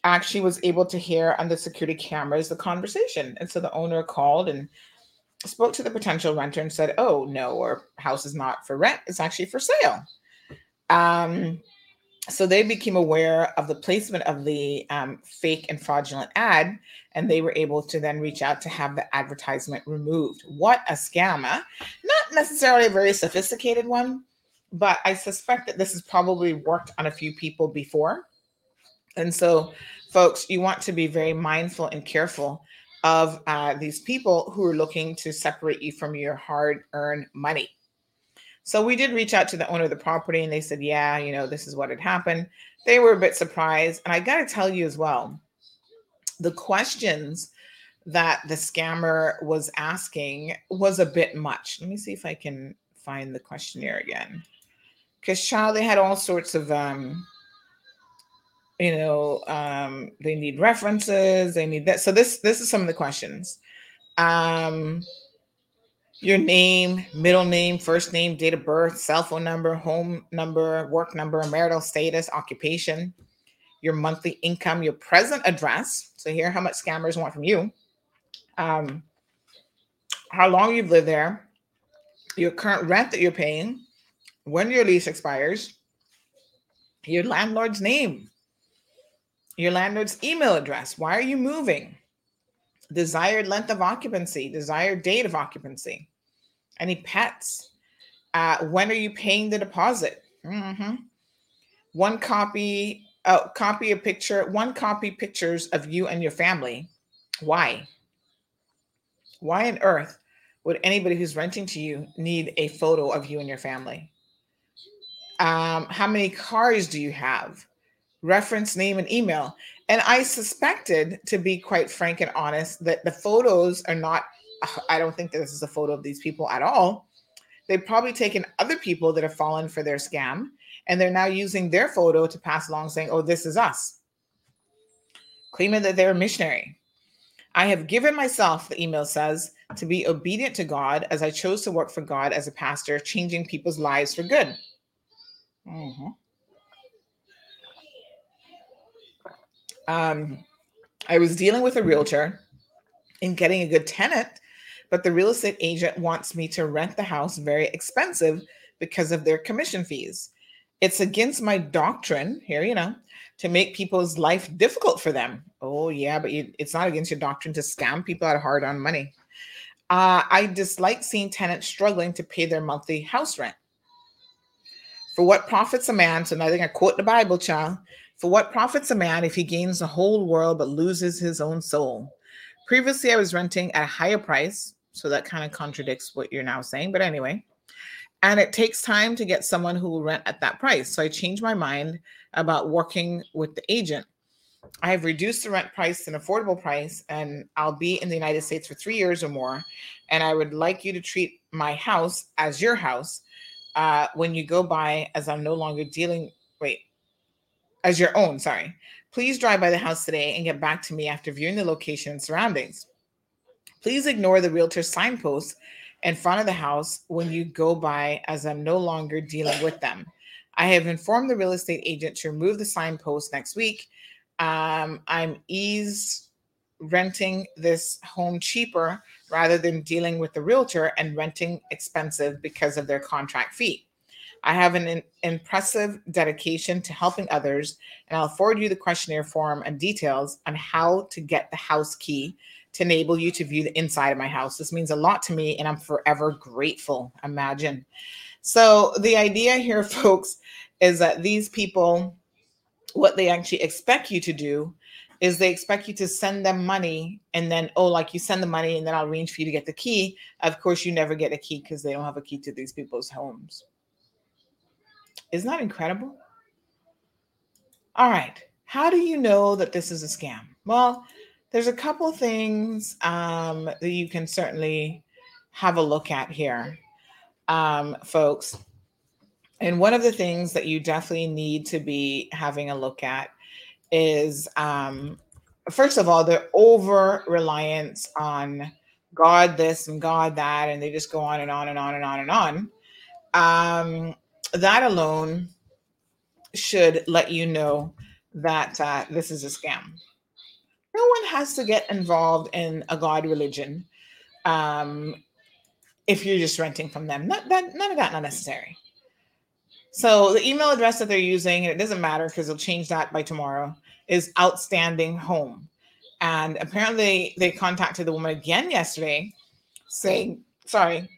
actually was able to hear on the security cameras the conversation. And so the owner called and spoke to the potential renter and said, Oh, no, our house is not for rent, it's actually for sale. Um, so they became aware of the placement of the um, fake and fraudulent ad, and they were able to then reach out to have the advertisement removed. What a scam! Huh? Not necessarily a very sophisticated one, but I suspect that this has probably worked on a few people before. And so, folks, you want to be very mindful and careful of uh, these people who are looking to separate you from your hard earned money. So we did reach out to the owner of the property and they said, yeah, you know, this is what had happened. They were a bit surprised. And I got to tell you as well, the questions that the scammer was asking was a bit much. Let me see if I can find the questionnaire again. Because, child, they had all sorts of, um, you know, um, they need references, they need that. So this this is some of the questions. Um, your name, middle name, first name, date of birth, cell phone number, home number, work number, marital status, occupation, your monthly income, your present address. So here, how much scammers want from you. Um, how long you've lived there, your current rent that you're paying, when your lease expires, your landlord's name, your landlord's email address. Why are you moving? desired length of occupancy, desired date of occupancy, any pets, uh, when are you paying the deposit? Mm-hmm. One copy, uh, copy a picture, one copy pictures of you and your family. Why? Why on earth would anybody who's renting to you need a photo of you and your family? Um, how many cars do you have? Reference name and email. And I suspected, to be quite frank and honest, that the photos are not, I don't think that this is a photo of these people at all. They've probably taken other people that have fallen for their scam and they're now using their photo to pass along saying, oh, this is us, claiming that they're a missionary. I have given myself, the email says, to be obedient to God as I chose to work for God as a pastor, changing people's lives for good. Mm-hmm. um, I was dealing with a realtor and getting a good tenant, but the real estate agent wants me to rent the house very expensive because of their commission fees. It's against my doctrine here, you know, to make people's life difficult for them. Oh, yeah, but you, it's not against your doctrine to scam people out of hard on money. Uh, I dislike seeing tenants struggling to pay their monthly house rent. For what profits a man? So now I think I quote the Bible, child. For what profits a man if he gains the whole world but loses his own soul? Previously, I was renting at a higher price. So that kind of contradicts what you're now saying. But anyway, and it takes time to get someone who will rent at that price. So I changed my mind about working with the agent. I have reduced the rent price to an affordable price, and I'll be in the United States for three years or more. And I would like you to treat my house as your house uh, when you go by, as I'm no longer dealing. Wait, as your own, sorry. Please drive by the house today and get back to me after viewing the location and surroundings. Please ignore the realtor signposts in front of the house when you go by, as I'm no longer dealing with them. I have informed the real estate agent to remove the signpost next week. Um, I'm ease renting this home cheaper rather than dealing with the realtor and renting expensive because of their contract fee. I have an in- impressive dedication to helping others, and I'll forward you the questionnaire form and details on how to get the house key to enable you to view the inside of my house. This means a lot to me, and I'm forever grateful. Imagine. So, the idea here, folks, is that these people, what they actually expect you to do is they expect you to send them money and then oh like you send the money and then i'll arrange for you to get the key of course you never get a key because they don't have a key to these people's homes isn't that incredible? All right. How do you know that this is a scam? Well, there's a couple things um, that you can certainly have a look at here, um, folks. And one of the things that you definitely need to be having a look at is um, first of all, their over reliance on God this and God that, and they just go on and on and on and on and on. Um, that alone should let you know that uh, this is a scam. No one has to get involved in a God religion um, if you're just renting from them. Not, that, none of that not necessary. So the email address that they're using, and it doesn't matter because they'll change that by tomorrow, is outstanding home. And apparently they contacted the woman again yesterday saying, sorry,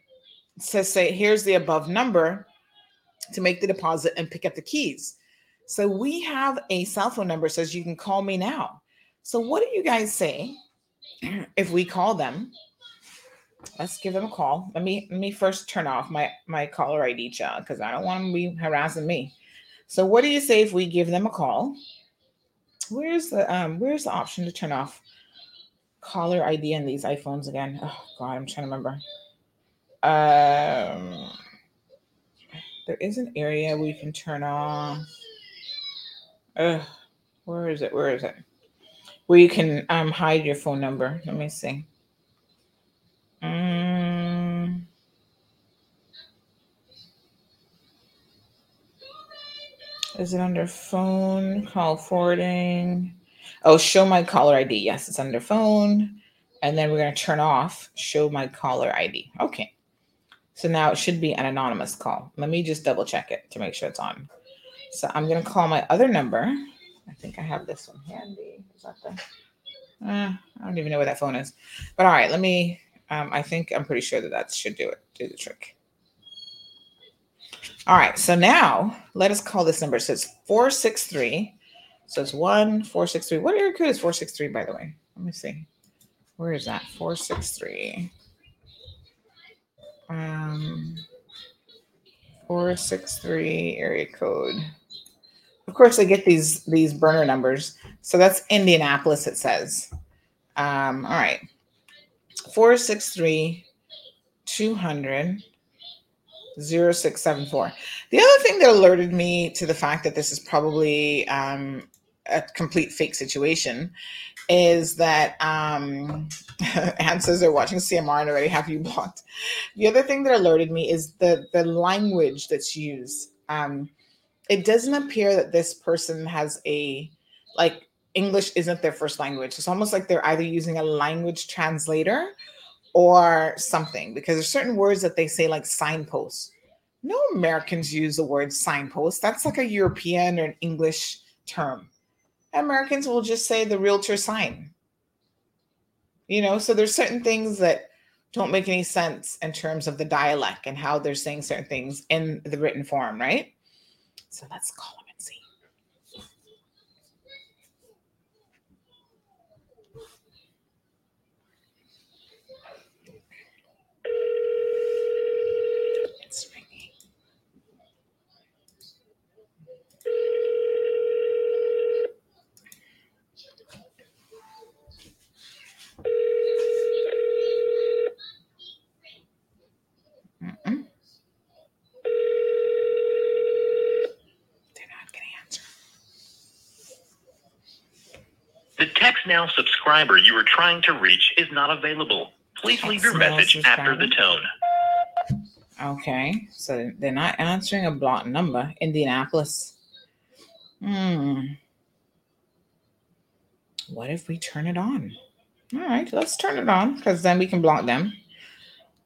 says say, here's the above number to make the deposit and pick up the keys. So we have a cell phone number says you can call me now. So what do you guys say if we call them? Let's give them a call. Let me let me first turn off my my caller ID child because I don't want them to be harassing me. So what do you say if we give them a call? Where's the um where's the option to turn off caller ID in these iPhones again? Oh god, I'm trying to remember. Um there is an area we can turn off. Uh, where is it? Where is it? Where you can um hide your phone number. Let me see. Um, is it under phone call forwarding? Oh, show my caller ID. Yes, it's under phone. And then we're going to turn off show my caller ID. Okay. So now it should be an anonymous call. Let me just double check it to make sure it's on. So I'm going to call my other number. I think I have this one handy. Is that the? Uh, I don't even know where that phone is. But all right, let me. Um, I think I'm pretty sure that that should do it. Do the trick. All right. So now let us call this number. So it's four six three. So it's one four six three. What area code is four six three? By the way, let me see. Where is that? Four six three. Um, four six three area code. Of course, I get these these burner numbers. So that's Indianapolis. It says. Um, all right. 463 200 0674. The other thing that alerted me to the fact that this is probably um, a complete fake situation is that um, Anne says they're watching CMR and already have you blocked. The other thing that alerted me is the the language that's used. Um, it doesn't appear that this person has a like English isn't their first language. It's almost like they're either using a language translator or something because there's certain words that they say like signposts. No Americans use the word signpost. That's like a European or an English term. Americans will just say the realtor sign. You know, so there's certain things that don't make any sense in terms of the dialect and how they're saying certain things in the written form, right? So let's call them and see. It's ringing. Mm-mm. TextNow subscriber you are trying to reach is not available. Please leave your message after the tone. Okay, so they're not answering a blocked number. Indianapolis. Hmm. What if we turn it on? All right, let's turn it on because then we can block them.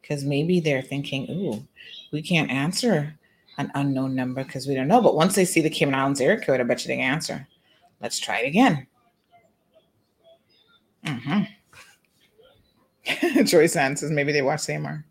Because maybe they're thinking, ooh, we can't answer an unknown number because we don't know. But once they see the Cayman Islands area code, I bet you they answer. Let's try it again. Mm-hmm. Joyce Ann says maybe they watch CMR.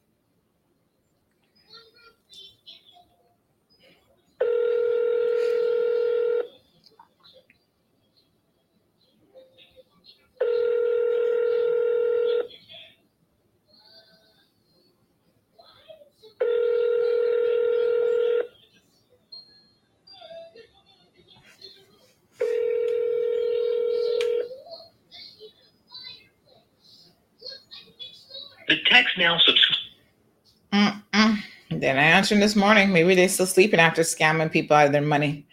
this morning. Maybe they're still sleeping after scamming people out of their money.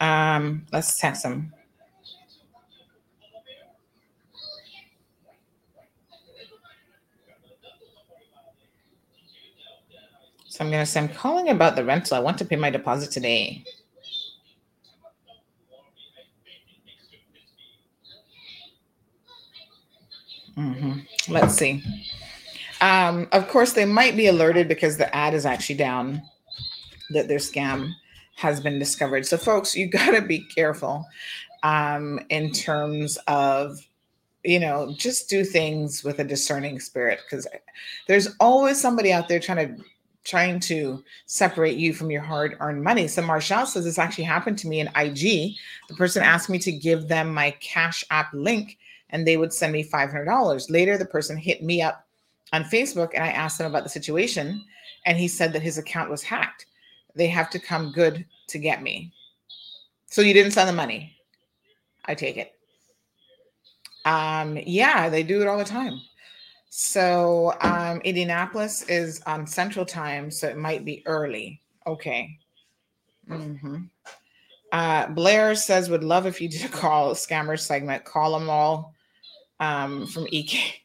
Um, let's text them. So I'm going to say, I'm calling about the rental. I want to pay my deposit today. Mm-hmm. Let's see. Um, of course, they might be alerted because the ad is actually down that their scam has been discovered. So, folks, you got to be careful um, in terms of, you know, just do things with a discerning spirit because there's always somebody out there trying to trying to separate you from your hard-earned money. So Marshall says this actually happened to me in IG. The person asked me to give them my Cash App link and they would send me $500. Later, the person hit me up on Facebook and I asked him about the situation and he said that his account was hacked. They have to come good to get me. So you didn't send the money. I take it. Um, yeah, they do it all the time. So um, Indianapolis is on Central Time, so it might be early. Okay. hmm Uh, Blair says, would love if you did a call scammer segment. Call them all um, from EK.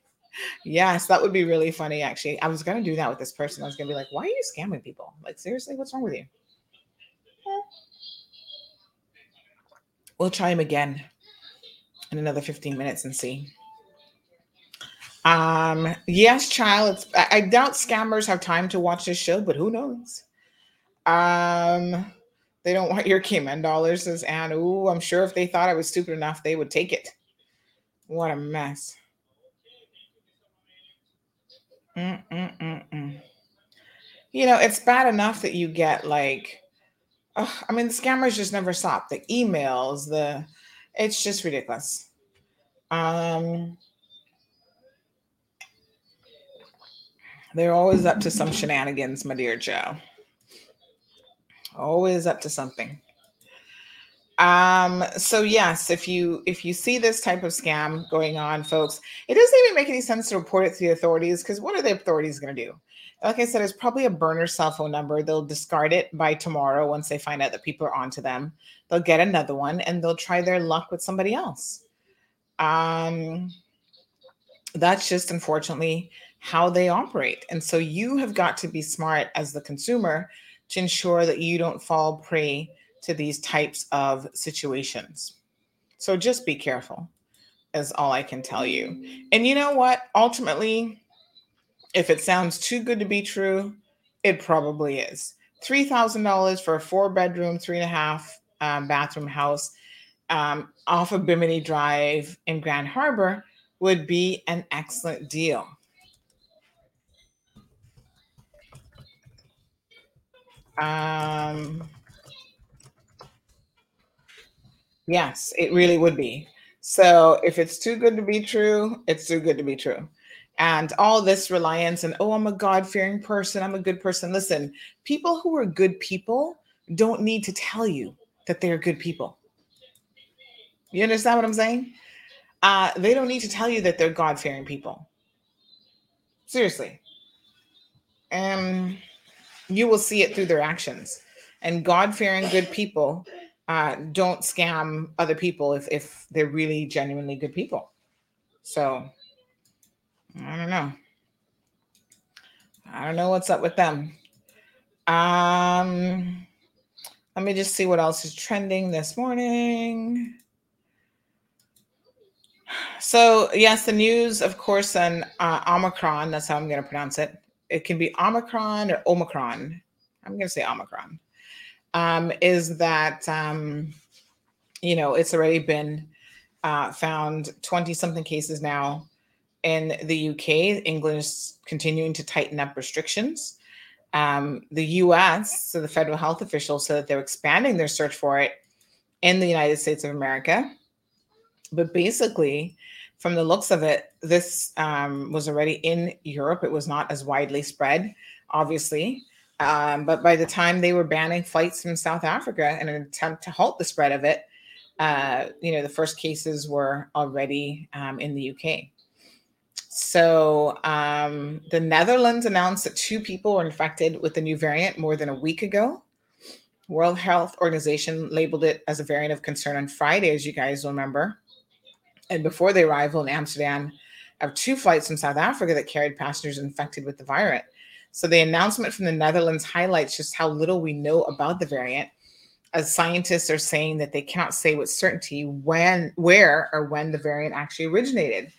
Yes, that would be really funny. Actually, I was gonna do that with this person. I was gonna be like, "Why are you scamming people? Like, seriously, what's wrong with you?" Eh. We'll try him again in another 15 minutes and see. Um, yes, child. It's, I, I doubt scammers have time to watch this show, but who knows? Um, they don't want your Cayman dollars, says Anne. Ooh, I'm sure if they thought I was stupid enough, they would take it. What a mess. Mm-mm-mm-mm. You know, it's bad enough that you get like, I mean, the scammers just never stop. The emails, the, it's just ridiculous. Um, they're always up to some shenanigans, my dear Joe. Always up to something. Um, so yes, if you if you see this type of scam going on, folks, it doesn't even make any sense to report it to the authorities because what are the authorities going to do? Like I said, it's probably a burner cell phone number. They'll discard it by tomorrow once they find out that people are onto them. They'll get another one and they'll try their luck with somebody else. Um, that's just unfortunately how they operate. And so you have got to be smart as the consumer to ensure that you don't fall prey to these types of situations. So just be careful, is all I can tell you. And you know what? Ultimately, if it sounds too good to be true, it probably is. $3,000 for a four bedroom, three and a half um, bathroom house um, off of Bimini Drive in Grand Harbor would be an excellent deal. Um, Yes, it really would be. So if it's too good to be true, it's too good to be true. And all this reliance and, oh, I'm a God fearing person, I'm a good person. Listen, people who are good people don't need to tell you that they're good people. You understand what I'm saying? Uh, they don't need to tell you that they're God fearing people. Seriously. And you will see it through their actions. And God fearing good people uh, don't scam other people if, if they're really genuinely good people. So I don't know. I don't know what's up with them. Um, let me just see what else is trending this morning. So yes, the news, of course, on uh, Omicron. That's how I'm going to pronounce it. It can be Omicron or Omicron. I'm going to say Omicron um, is that um, you know it's already been uh, found 20 something cases now in the UK. England is continuing to tighten up restrictions. Um, the US, so the federal health officials said that they're expanding their search for it in the United States of America. But basically, from the looks of it, this um, was already in Europe. It was not as widely spread, obviously. Um, but by the time they were banning flights from South Africa in an attempt to halt the spread of it, uh, you know, the first cases were already um, in the UK. So um, the Netherlands announced that two people were infected with the new variant more than a week ago. World Health Organization labeled it as a variant of concern on Friday, as you guys remember. And before the arrival in Amsterdam of two flights from South Africa that carried passengers infected with the virus. So the announcement from the Netherlands highlights just how little we know about the variant, as scientists are saying that they cannot say with certainty when, where, or when the variant actually originated.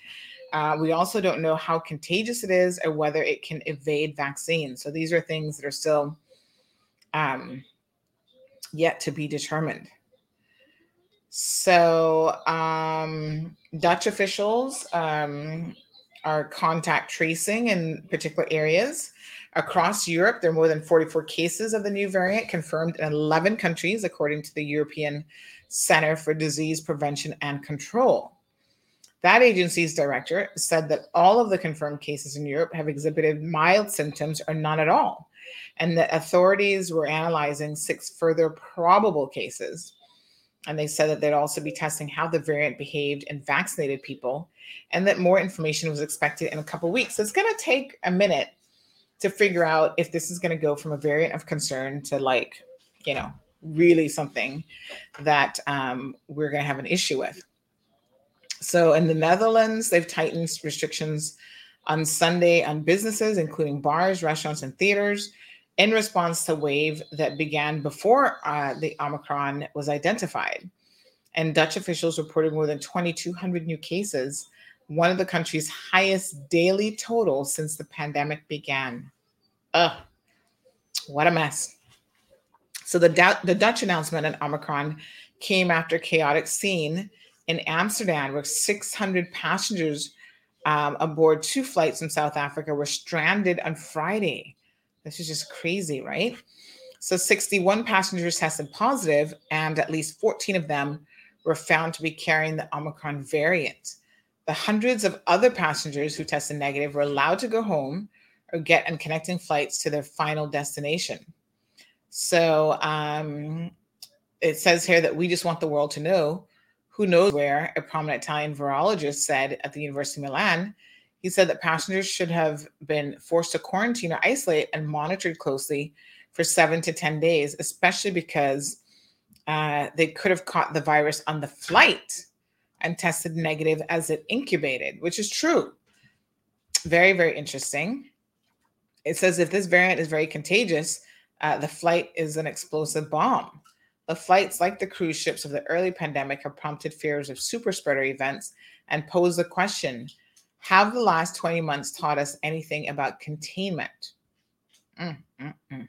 Uh, we also don't know how contagious it is or whether it can evade vaccines. So these are things that are still um, yet to be determined. So um, Dutch officials um, are contact tracing in particular areas. Across Europe, there are more than 44 cases of the new variant confirmed in 11 countries, according to the European Center for Disease Prevention and Control. That agency's director said that all of the confirmed cases in Europe have exhibited mild symptoms or none at all, and that authorities were analyzing six further probable cases. And they said that they'd also be testing how the variant behaved in vaccinated people, and that more information was expected in a couple weeks. So it's going to take a minute to figure out if this is going to go from a variant of concern to like, you know, really something that um, we're going to have an issue with. So in the Netherlands, they've tightened restrictions on Sunday on businesses, including bars, restaurants, and theaters, in response to wave that began before uh, the Omicron was identified. And Dutch officials reported more than 2,200 new cases, one of the country's highest daily totals since the pandemic began. Ugh, what a mess. So the, the Dutch announcement on Omicron came after chaotic scene in Amsterdam, where 600 passengers um, aboard two flights from South Africa were stranded on Friday. This is just crazy, right? So 61 passengers tested positive, and at least 14 of them were found to be carrying the Omicron variant. The hundreds of other passengers who tested negative were allowed to go home or get on connecting flights to their final destination. So um, it says here that we just want the world to know who knows where, a prominent Italian virologist said at the University of Milan. He said that passengers should have been forced to quarantine or isolate and monitored closely for seven to 10 days, especially because uh, they could have caught the virus on the flight and tested negative as it incubated, which is true. Very, very interesting. It says if this variant is very contagious, uh, the flight is an explosive bomb. The flights, like the cruise ships of the early pandemic, have prompted fears of super spreader events and pose the question Have the last 20 months taught us anything about containment? Mm, mm, mm.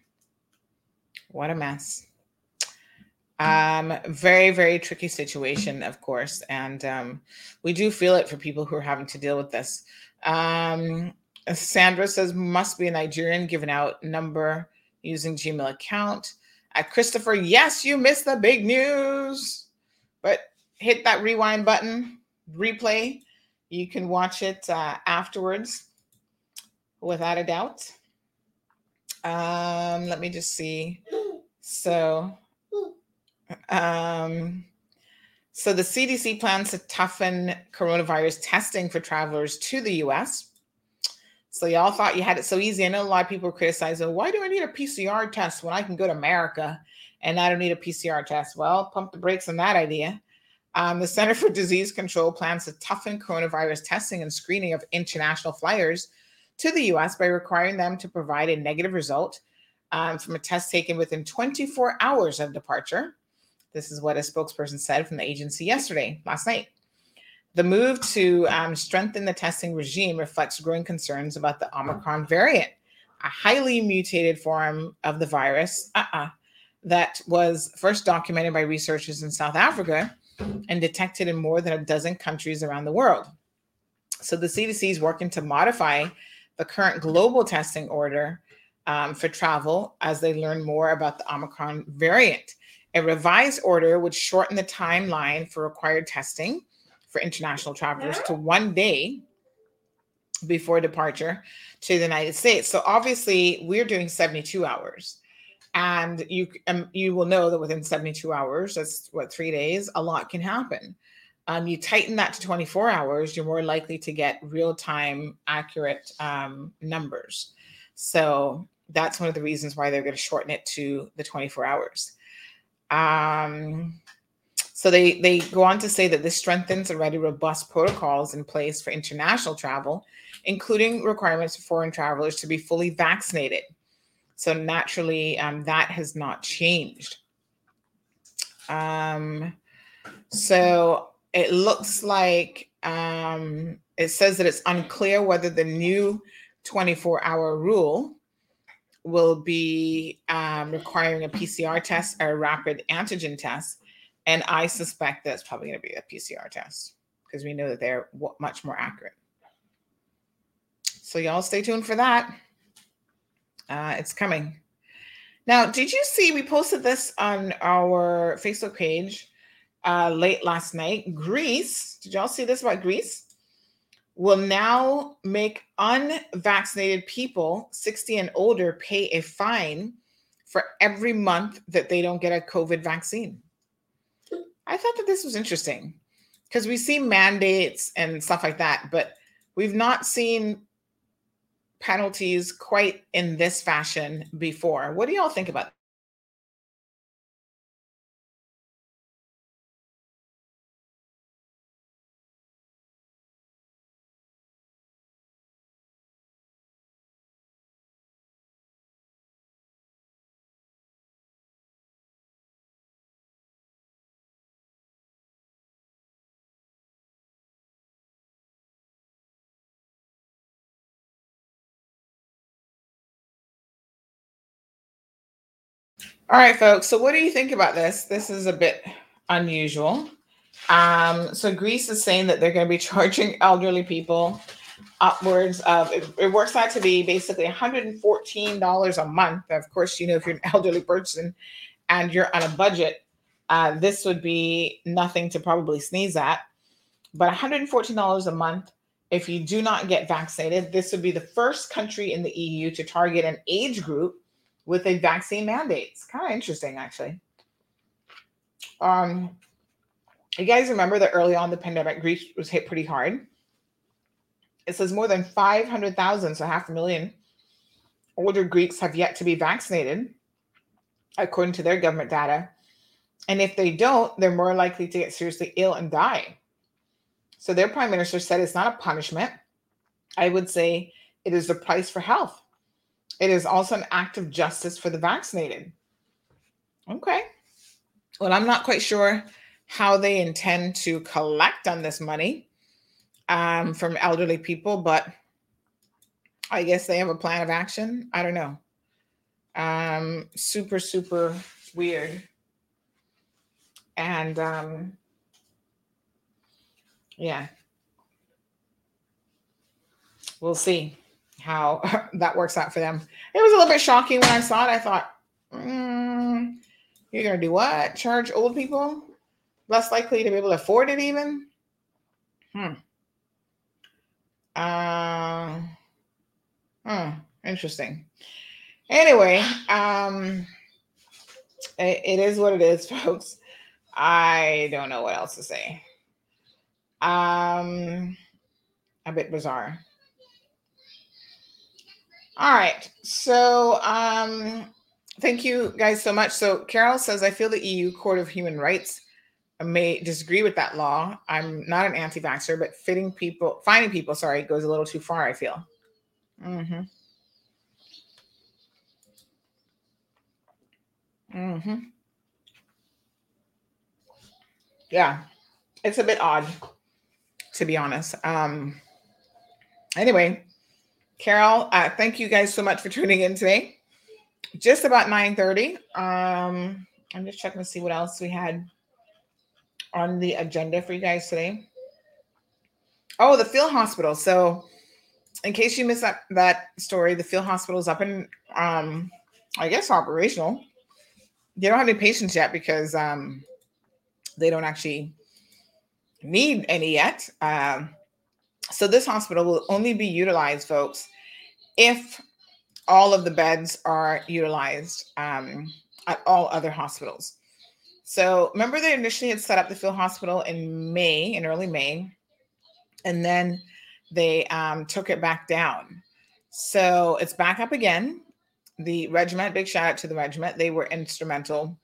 What a mess. Um, very, very tricky situation, of course. And um, we do feel it for people who are having to deal with this. Um, Sandra says, must be a Nigerian given out number using Gmail account. Uh, Christopher, yes, you missed the big news, but hit that rewind button, replay. You can watch it uh, afterwards without a doubt. Um, let me just see. So, um, so the CDC plans to toughen coronavirus testing for travelers to the US. So y'all thought you had it so easy. I know a lot of people were criticizing, why do I need a PCR test when I can go to America and I don't need a PCR test? Well, pump the brakes on that idea. Um, the Center for Disease Control plans to toughen coronavirus testing and screening of international flyers to the US by requiring them to provide a negative result um, from a test taken within 24 hours of departure. This is what a spokesperson said from the agency yesterday, last night. The move to um, strengthen the testing regime reflects growing concerns about the Omicron variant, a highly mutated form of the virus uh-uh, that was first documented by researchers in South Africa and detected in more than a dozen countries around the world. So the CDC is working to modify the current global testing order um, for travel as they learn more about the Omicron variant. A revised order would shorten the timeline for required testing for international travelers to one day before departure to the United States. So obviously, we're doing 72 hours. And you um, you will know that within 72 hours, that's what three days, a lot can happen. Um, you tighten that to 24 hours, you're more likely to get real time, accurate um, numbers. So that's one of the reasons why they're going to shorten it to the 24 hours. Um, So they they go on to say that this strengthens already robust protocols in place for international travel, including requirements for foreign travelers to be fully vaccinated. So naturally, um, that has not changed. Um, so it looks like um, it says that it's unclear whether the new 24 hour rule will be um, requiring a PCR test or a rapid antigen test. And I suspect that's probably going to be a PCR test because we know that they're w- much more accurate. So, y'all stay tuned for that. Uh, it's coming. Now, did you see we posted this on our Facebook page uh, late last night? Greece, did y'all see this about Greece? Will now make unvaccinated people 60 and older pay a fine for every month that they don't get a COVID vaccine. I thought that this was interesting because we see mandates and stuff like that, but we've not seen penalties quite in this fashion before. What do y'all think about All right, folks. So, what do you think about this? This is a bit unusual. Um, so, Greece is saying that they're going to be charging elderly people upwards of it, it works out to be basically $114 a month. Of course, you know, if you're an elderly person and you're on a budget, uh, this would be nothing to probably sneeze at. But $114 a month if you do not get vaccinated, this would be the first country in the EU to target an age group with a vaccine mandate. It's kind of interesting, actually. Um, you guys remember that early on the pandemic, Greece was hit pretty hard. It says more than 500,000, so half a million older Greeks have yet to be vaccinated, according to their government data. And if they don't, they're more likely to get seriously ill and die. So their prime minister said it's not a punishment. I would say it is the price for health. It is also an act of justice for the vaccinated. Okay. Well, I'm not quite sure how they intend to collect on this money um, from elderly people, but I guess they have a plan of action. I don't know. Um, super, super weird. And um, yeah, we'll see how that works out for them. It was a little bit shocking when I saw it. I thought, mm, you're going to do what? Charge old people? Less likely to be able to afford it, even? Hmm. Uh, hmm. Interesting. Anyway, um, it, it is what it is, folks. I don't know what else to say. Um, a bit bizarre. All right. So um, thank you guys so much. So Carol says, I feel the EU Court of Human Rights may disagree with that law. I'm not an anti-vaxxer, but fitting people, finding people, sorry, goes a little too far, I feel. Mm-hmm. Mm-hmm. Yeah. It's a bit odd, to be honest. Um anyway, Carol, uh, thank you guys so much for tuning in today. Just about 9:30. Um, I'm just checking to see what else we had on the agenda for you guys today. Oh, the field hospital. So, in case you missed that that story, the field hospital is up and um, I guess operational. They don't have any patients yet because um, they don't actually need any yet. Um, so this hospital will only be utilized, folks, if all of the beds are utilized um, at all other hospitals. So remember they initially had set up the field hospital in May, in early May, and then they um, took it back down. So it's back up again. The regiment, big shout out to the regiment. They were instrumental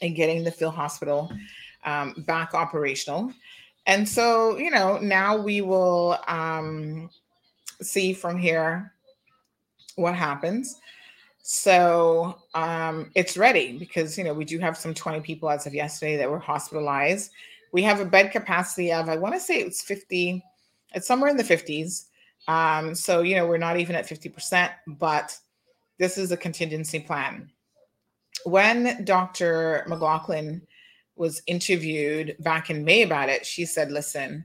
in getting the field hospital um, back operational. And so, you know, now we will um, see from here what happens. So um, it's ready because, you know, we do have some 20 people as of yesterday that were hospitalized. We have a bed capacity of, I want to say it's 50, it's somewhere in the 50s. Um, so, you know, we're not even at 50%, but this is a contingency plan. When Dr. McLaughlin was interviewed back in May about it, she said, listen,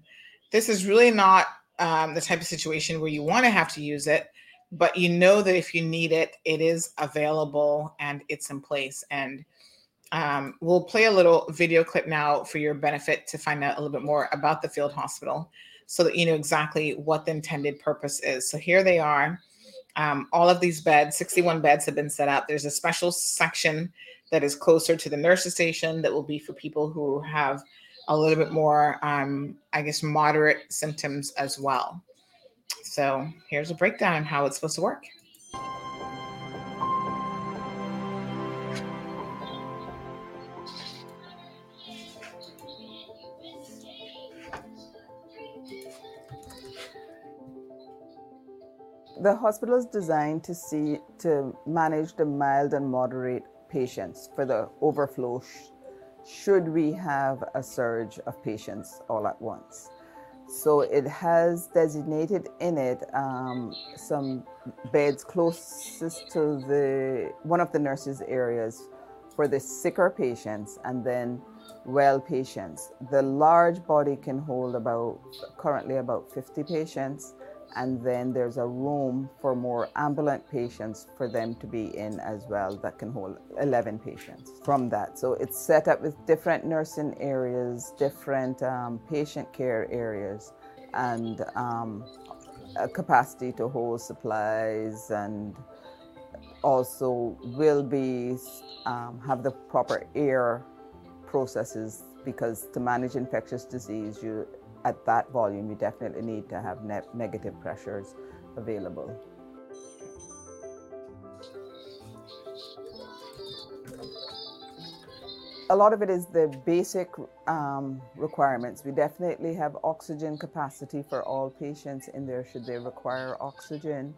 this is really not um, the type of situation where you want to have to use it, but you know that if you need it, it is available and it's in place. And um, we'll play a little video clip now for your benefit to find out a little bit more about the field hospital so that you know exactly what the intended purpose is. So here they are. Um, all of these beds, 61 beds, have been set up. There's a special section that is closer to the nurses station that will be for people who have a little bit more, um, I guess, moderate symptoms as well. So here's a breakdown on how it's supposed to work. The hospital is designed to see to manage the mild and moderate patients for the overflow sh- should we have a surge of patients all at once. So it has designated in it um, some beds closest to the one of the nurses' areas for the sicker patients and then well patients. The large body can hold about currently about 50 patients and then there's a room for more ambulant patients for them to be in as well that can hold 11 patients from that. So it's set up with different nursing areas different um, patient care areas and um, a capacity to hold supplies and also will be um, have the proper air processes because to manage infectious disease you at that volume, you definitely need to have ne- negative pressures available. A lot of it is the basic um, requirements. We definitely have oxygen capacity for all patients in there should they require oxygen,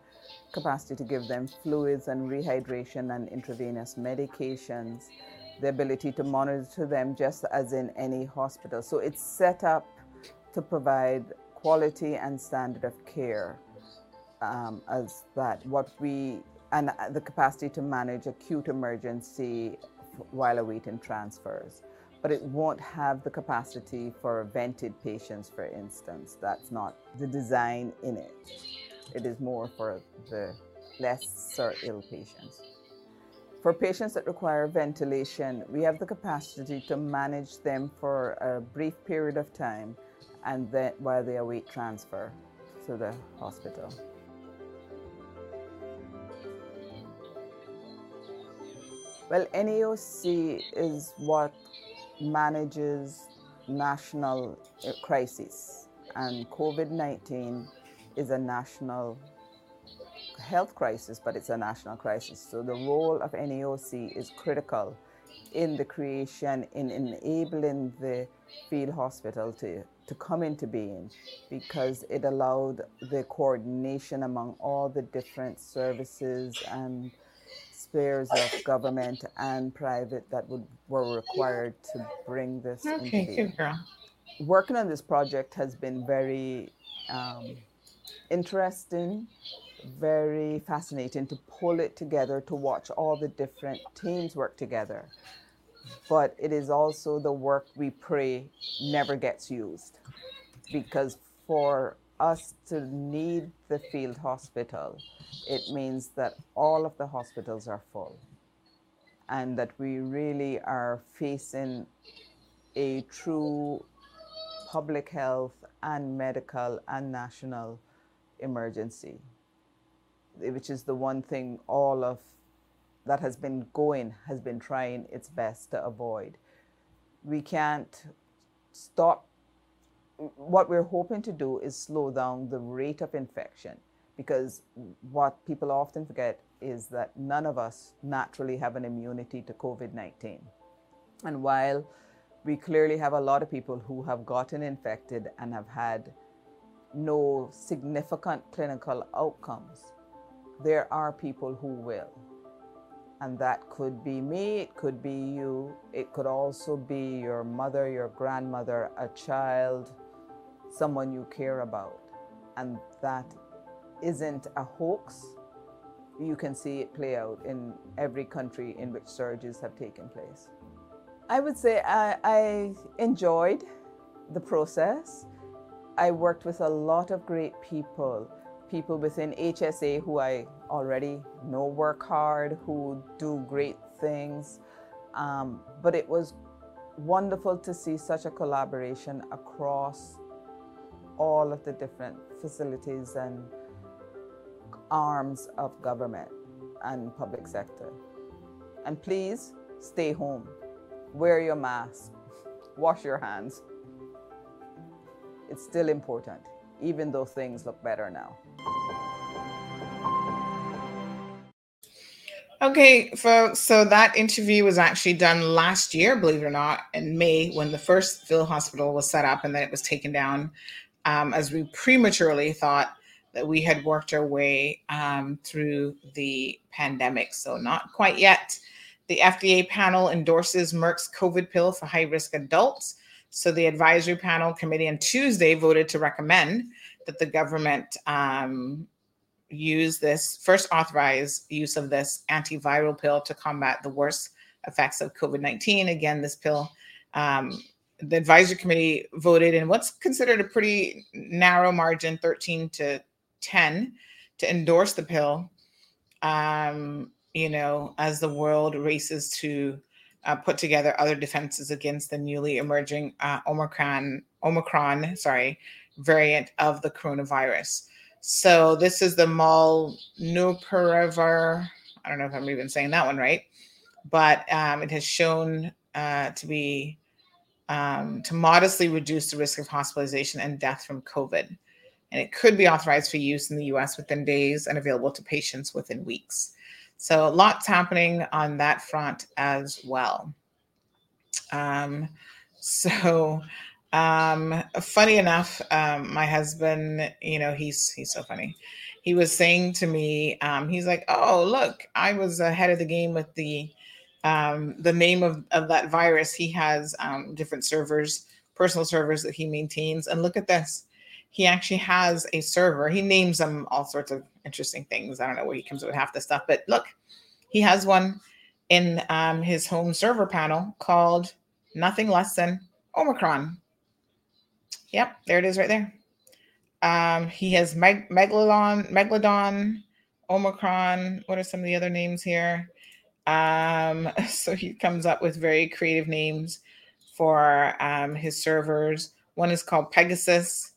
capacity to give them fluids and rehydration and intravenous medications, the ability to monitor them just as in any hospital. So it's set up to provide quality and standard of care um, as that what we and the capacity to manage acute emergency while awaiting transfers. But it won't have the capacity for vented patients for instance. That's not the design in it. It is more for the lesser ill patients. For patients that require ventilation we have the capacity to manage them for a brief period of time and then while they await transfer to the hospital. Well, NAOC is what manages national uh, crises, and COVID 19 is a national health crisis, but it's a national crisis. So the role of NAOC is critical in the creation, in enabling the field hospital to to come into being because it allowed the coordination among all the different services and spheres of government and private that would were required to bring this okay, into being. girl. Working on this project has been very um, interesting, very fascinating to pull it together, to watch all the different teams work together but it is also the work we pray never gets used. Because for us to need the field hospital, it means that all of the hospitals are full and that we really are facing a true public health and medical and national emergency, which is the one thing all of that has been going has been trying its best to avoid. We can't stop. What we're hoping to do is slow down the rate of infection because what people often forget is that none of us naturally have an immunity to COVID 19. And while we clearly have a lot of people who have gotten infected and have had no significant clinical outcomes. There are people who will. And that could be me, it could be you, it could also be your mother, your grandmother, a child, someone you care about. And that isn't a hoax. You can see it play out in every country in which surges have taken place. I would say I, I enjoyed the process. I worked with a lot of great people, people within HSA who I already know work hard, who do great things. Um, but it was wonderful to see such a collaboration across all of the different facilities and arms of government and public sector. And please stay home, wear your mask, wash your hands. It's still important, even though things look better now. Okay, folks. So that interview was actually done last year, believe it or not, in May when the first field hospital was set up and then it was taken down um, as we prematurely thought that we had worked our way um, through the pandemic. So, not quite yet. The FDA panel endorses Merck's COVID pill for high risk adults. So, the advisory panel committee on Tuesday voted to recommend that the government um, use this first authorize use of this antiviral pill to combat the worst effects of COVID 19. Again, this pill. Um, the advisory committee voted in what's considered a pretty narrow margin 13 to 10 to endorse the pill um, you know as the world races to uh, put together other defenses against the newly emerging uh, omicron omicron sorry variant of the coronavirus so this is the molnupiravir i don't know if i'm even saying that one right but um, it has shown uh, to be um, to modestly reduce the risk of hospitalization and death from covid and it could be authorized for use in the US within days and available to patients within weeks. So, lots happening on that front as well. Um, so, um, funny enough, um, my husband, you know, he's he's so funny. He was saying to me, um, he's like, "Oh, look, I was ahead of the game with the um, the name of, of that virus. He has um, different servers, personal servers that he maintains, and look at this he actually has a server. He names them all sorts of interesting things. I don't know where he comes up with half the stuff, but look, he has one in um, his home server panel called nothing less than Omicron. Yep, there it is right there. Um, he has Meg- Megalodon, Megalodon, Omicron. What are some of the other names here? Um, so he comes up with very creative names for um, his servers. One is called Pegasus.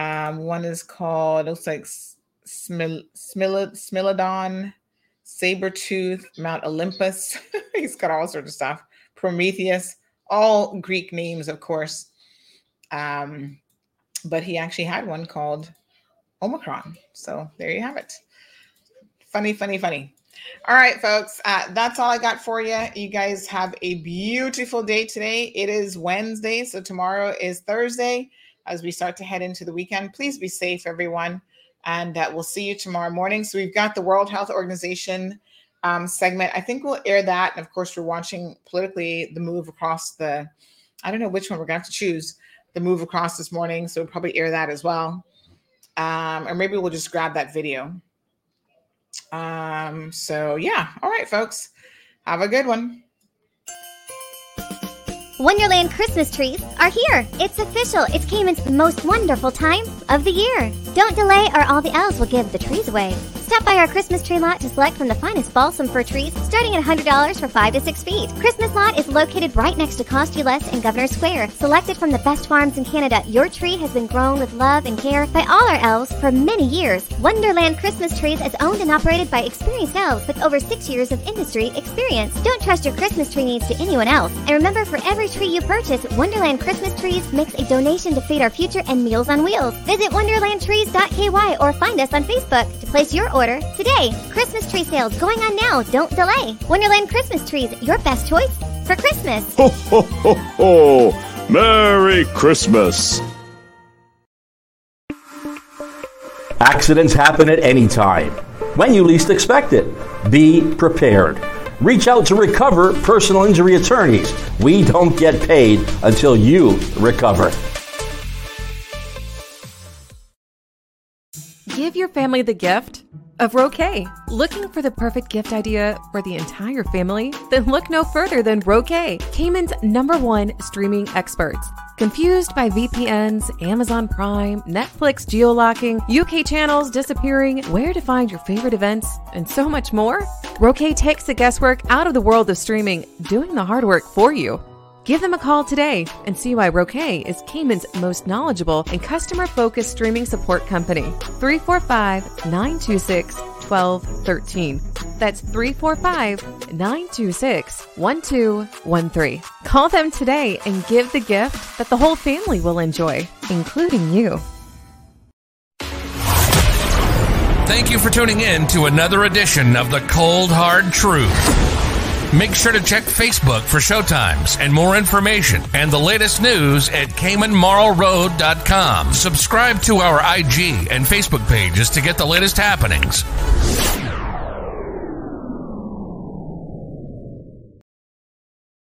Um, one is called, it looks like Smil- Smil- Smilodon, Sabretooth, Mount Olympus. He's got all sorts of stuff. Prometheus, all Greek names, of course. Um, but he actually had one called Omicron. So there you have it. Funny, funny, funny. All right, folks. Uh, that's all I got for you. You guys have a beautiful day today. It is Wednesday, so tomorrow is Thursday as we start to head into the weekend. Please be safe, everyone. And uh, we'll see you tomorrow morning. So we've got the World Health Organization um, segment. I think we'll air that. And of course, we're watching politically the move across the, I don't know which one we're going to have to choose, the move across this morning. So we'll probably air that as well. Um, or maybe we'll just grab that video. Um, so yeah. All right, folks. Have a good one. Wonderland Christmas trees are here. It's official. It's Cayman's most wonderful time of the year. Don't delay or all the elves will give the trees away. Stop by our Christmas tree lot to select from the finest balsam fir trees, starting at $100 for 5 to 6 feet. Christmas lot is located right next to Cost-U-Less in Governor Square. Selected from the best farms in Canada, your tree has been grown with love and care by all our elves for many years. Wonderland Christmas Trees is owned and operated by experienced elves with over 6 years of industry experience. Don't trust your Christmas tree needs to anyone else. And remember, for every tree you purchase, Wonderland Christmas Trees makes a donation to Feed Our Future and Meals on Wheels. Visit wonderlandtrees.ky or find us on Facebook to place your order today. Christmas tree sales going on now. Don't delay. Wonderland Christmas trees, your best choice for Christmas. Ho, ho, ho, ho! Merry Christmas! Accidents happen at any time, when you least expect it. Be prepared. Reach out to Recover Personal Injury Attorneys. We don't get paid until you recover. Give your family the gift of Roque. Looking for the perfect gift idea for the entire family? Then look no further than Roque, Cayman's number one streaming experts. Confused by VPNs, Amazon Prime, Netflix geolocking, UK channels disappearing, where to find your favorite events, and so much more? Roque takes the guesswork out of the world of streaming, doing the hard work for you. Give them a call today and see why Roque is Cayman's most knowledgeable and customer focused streaming support company. 345 926 1213. That's 345 926 1213. Call them today and give the gift that the whole family will enjoy, including you. Thank you for tuning in to another edition of The Cold Hard Truth. Make sure to check Facebook for showtimes and more information and the latest news at CaymanMarlRoad.com. Subscribe to our IG and Facebook pages to get the latest happenings.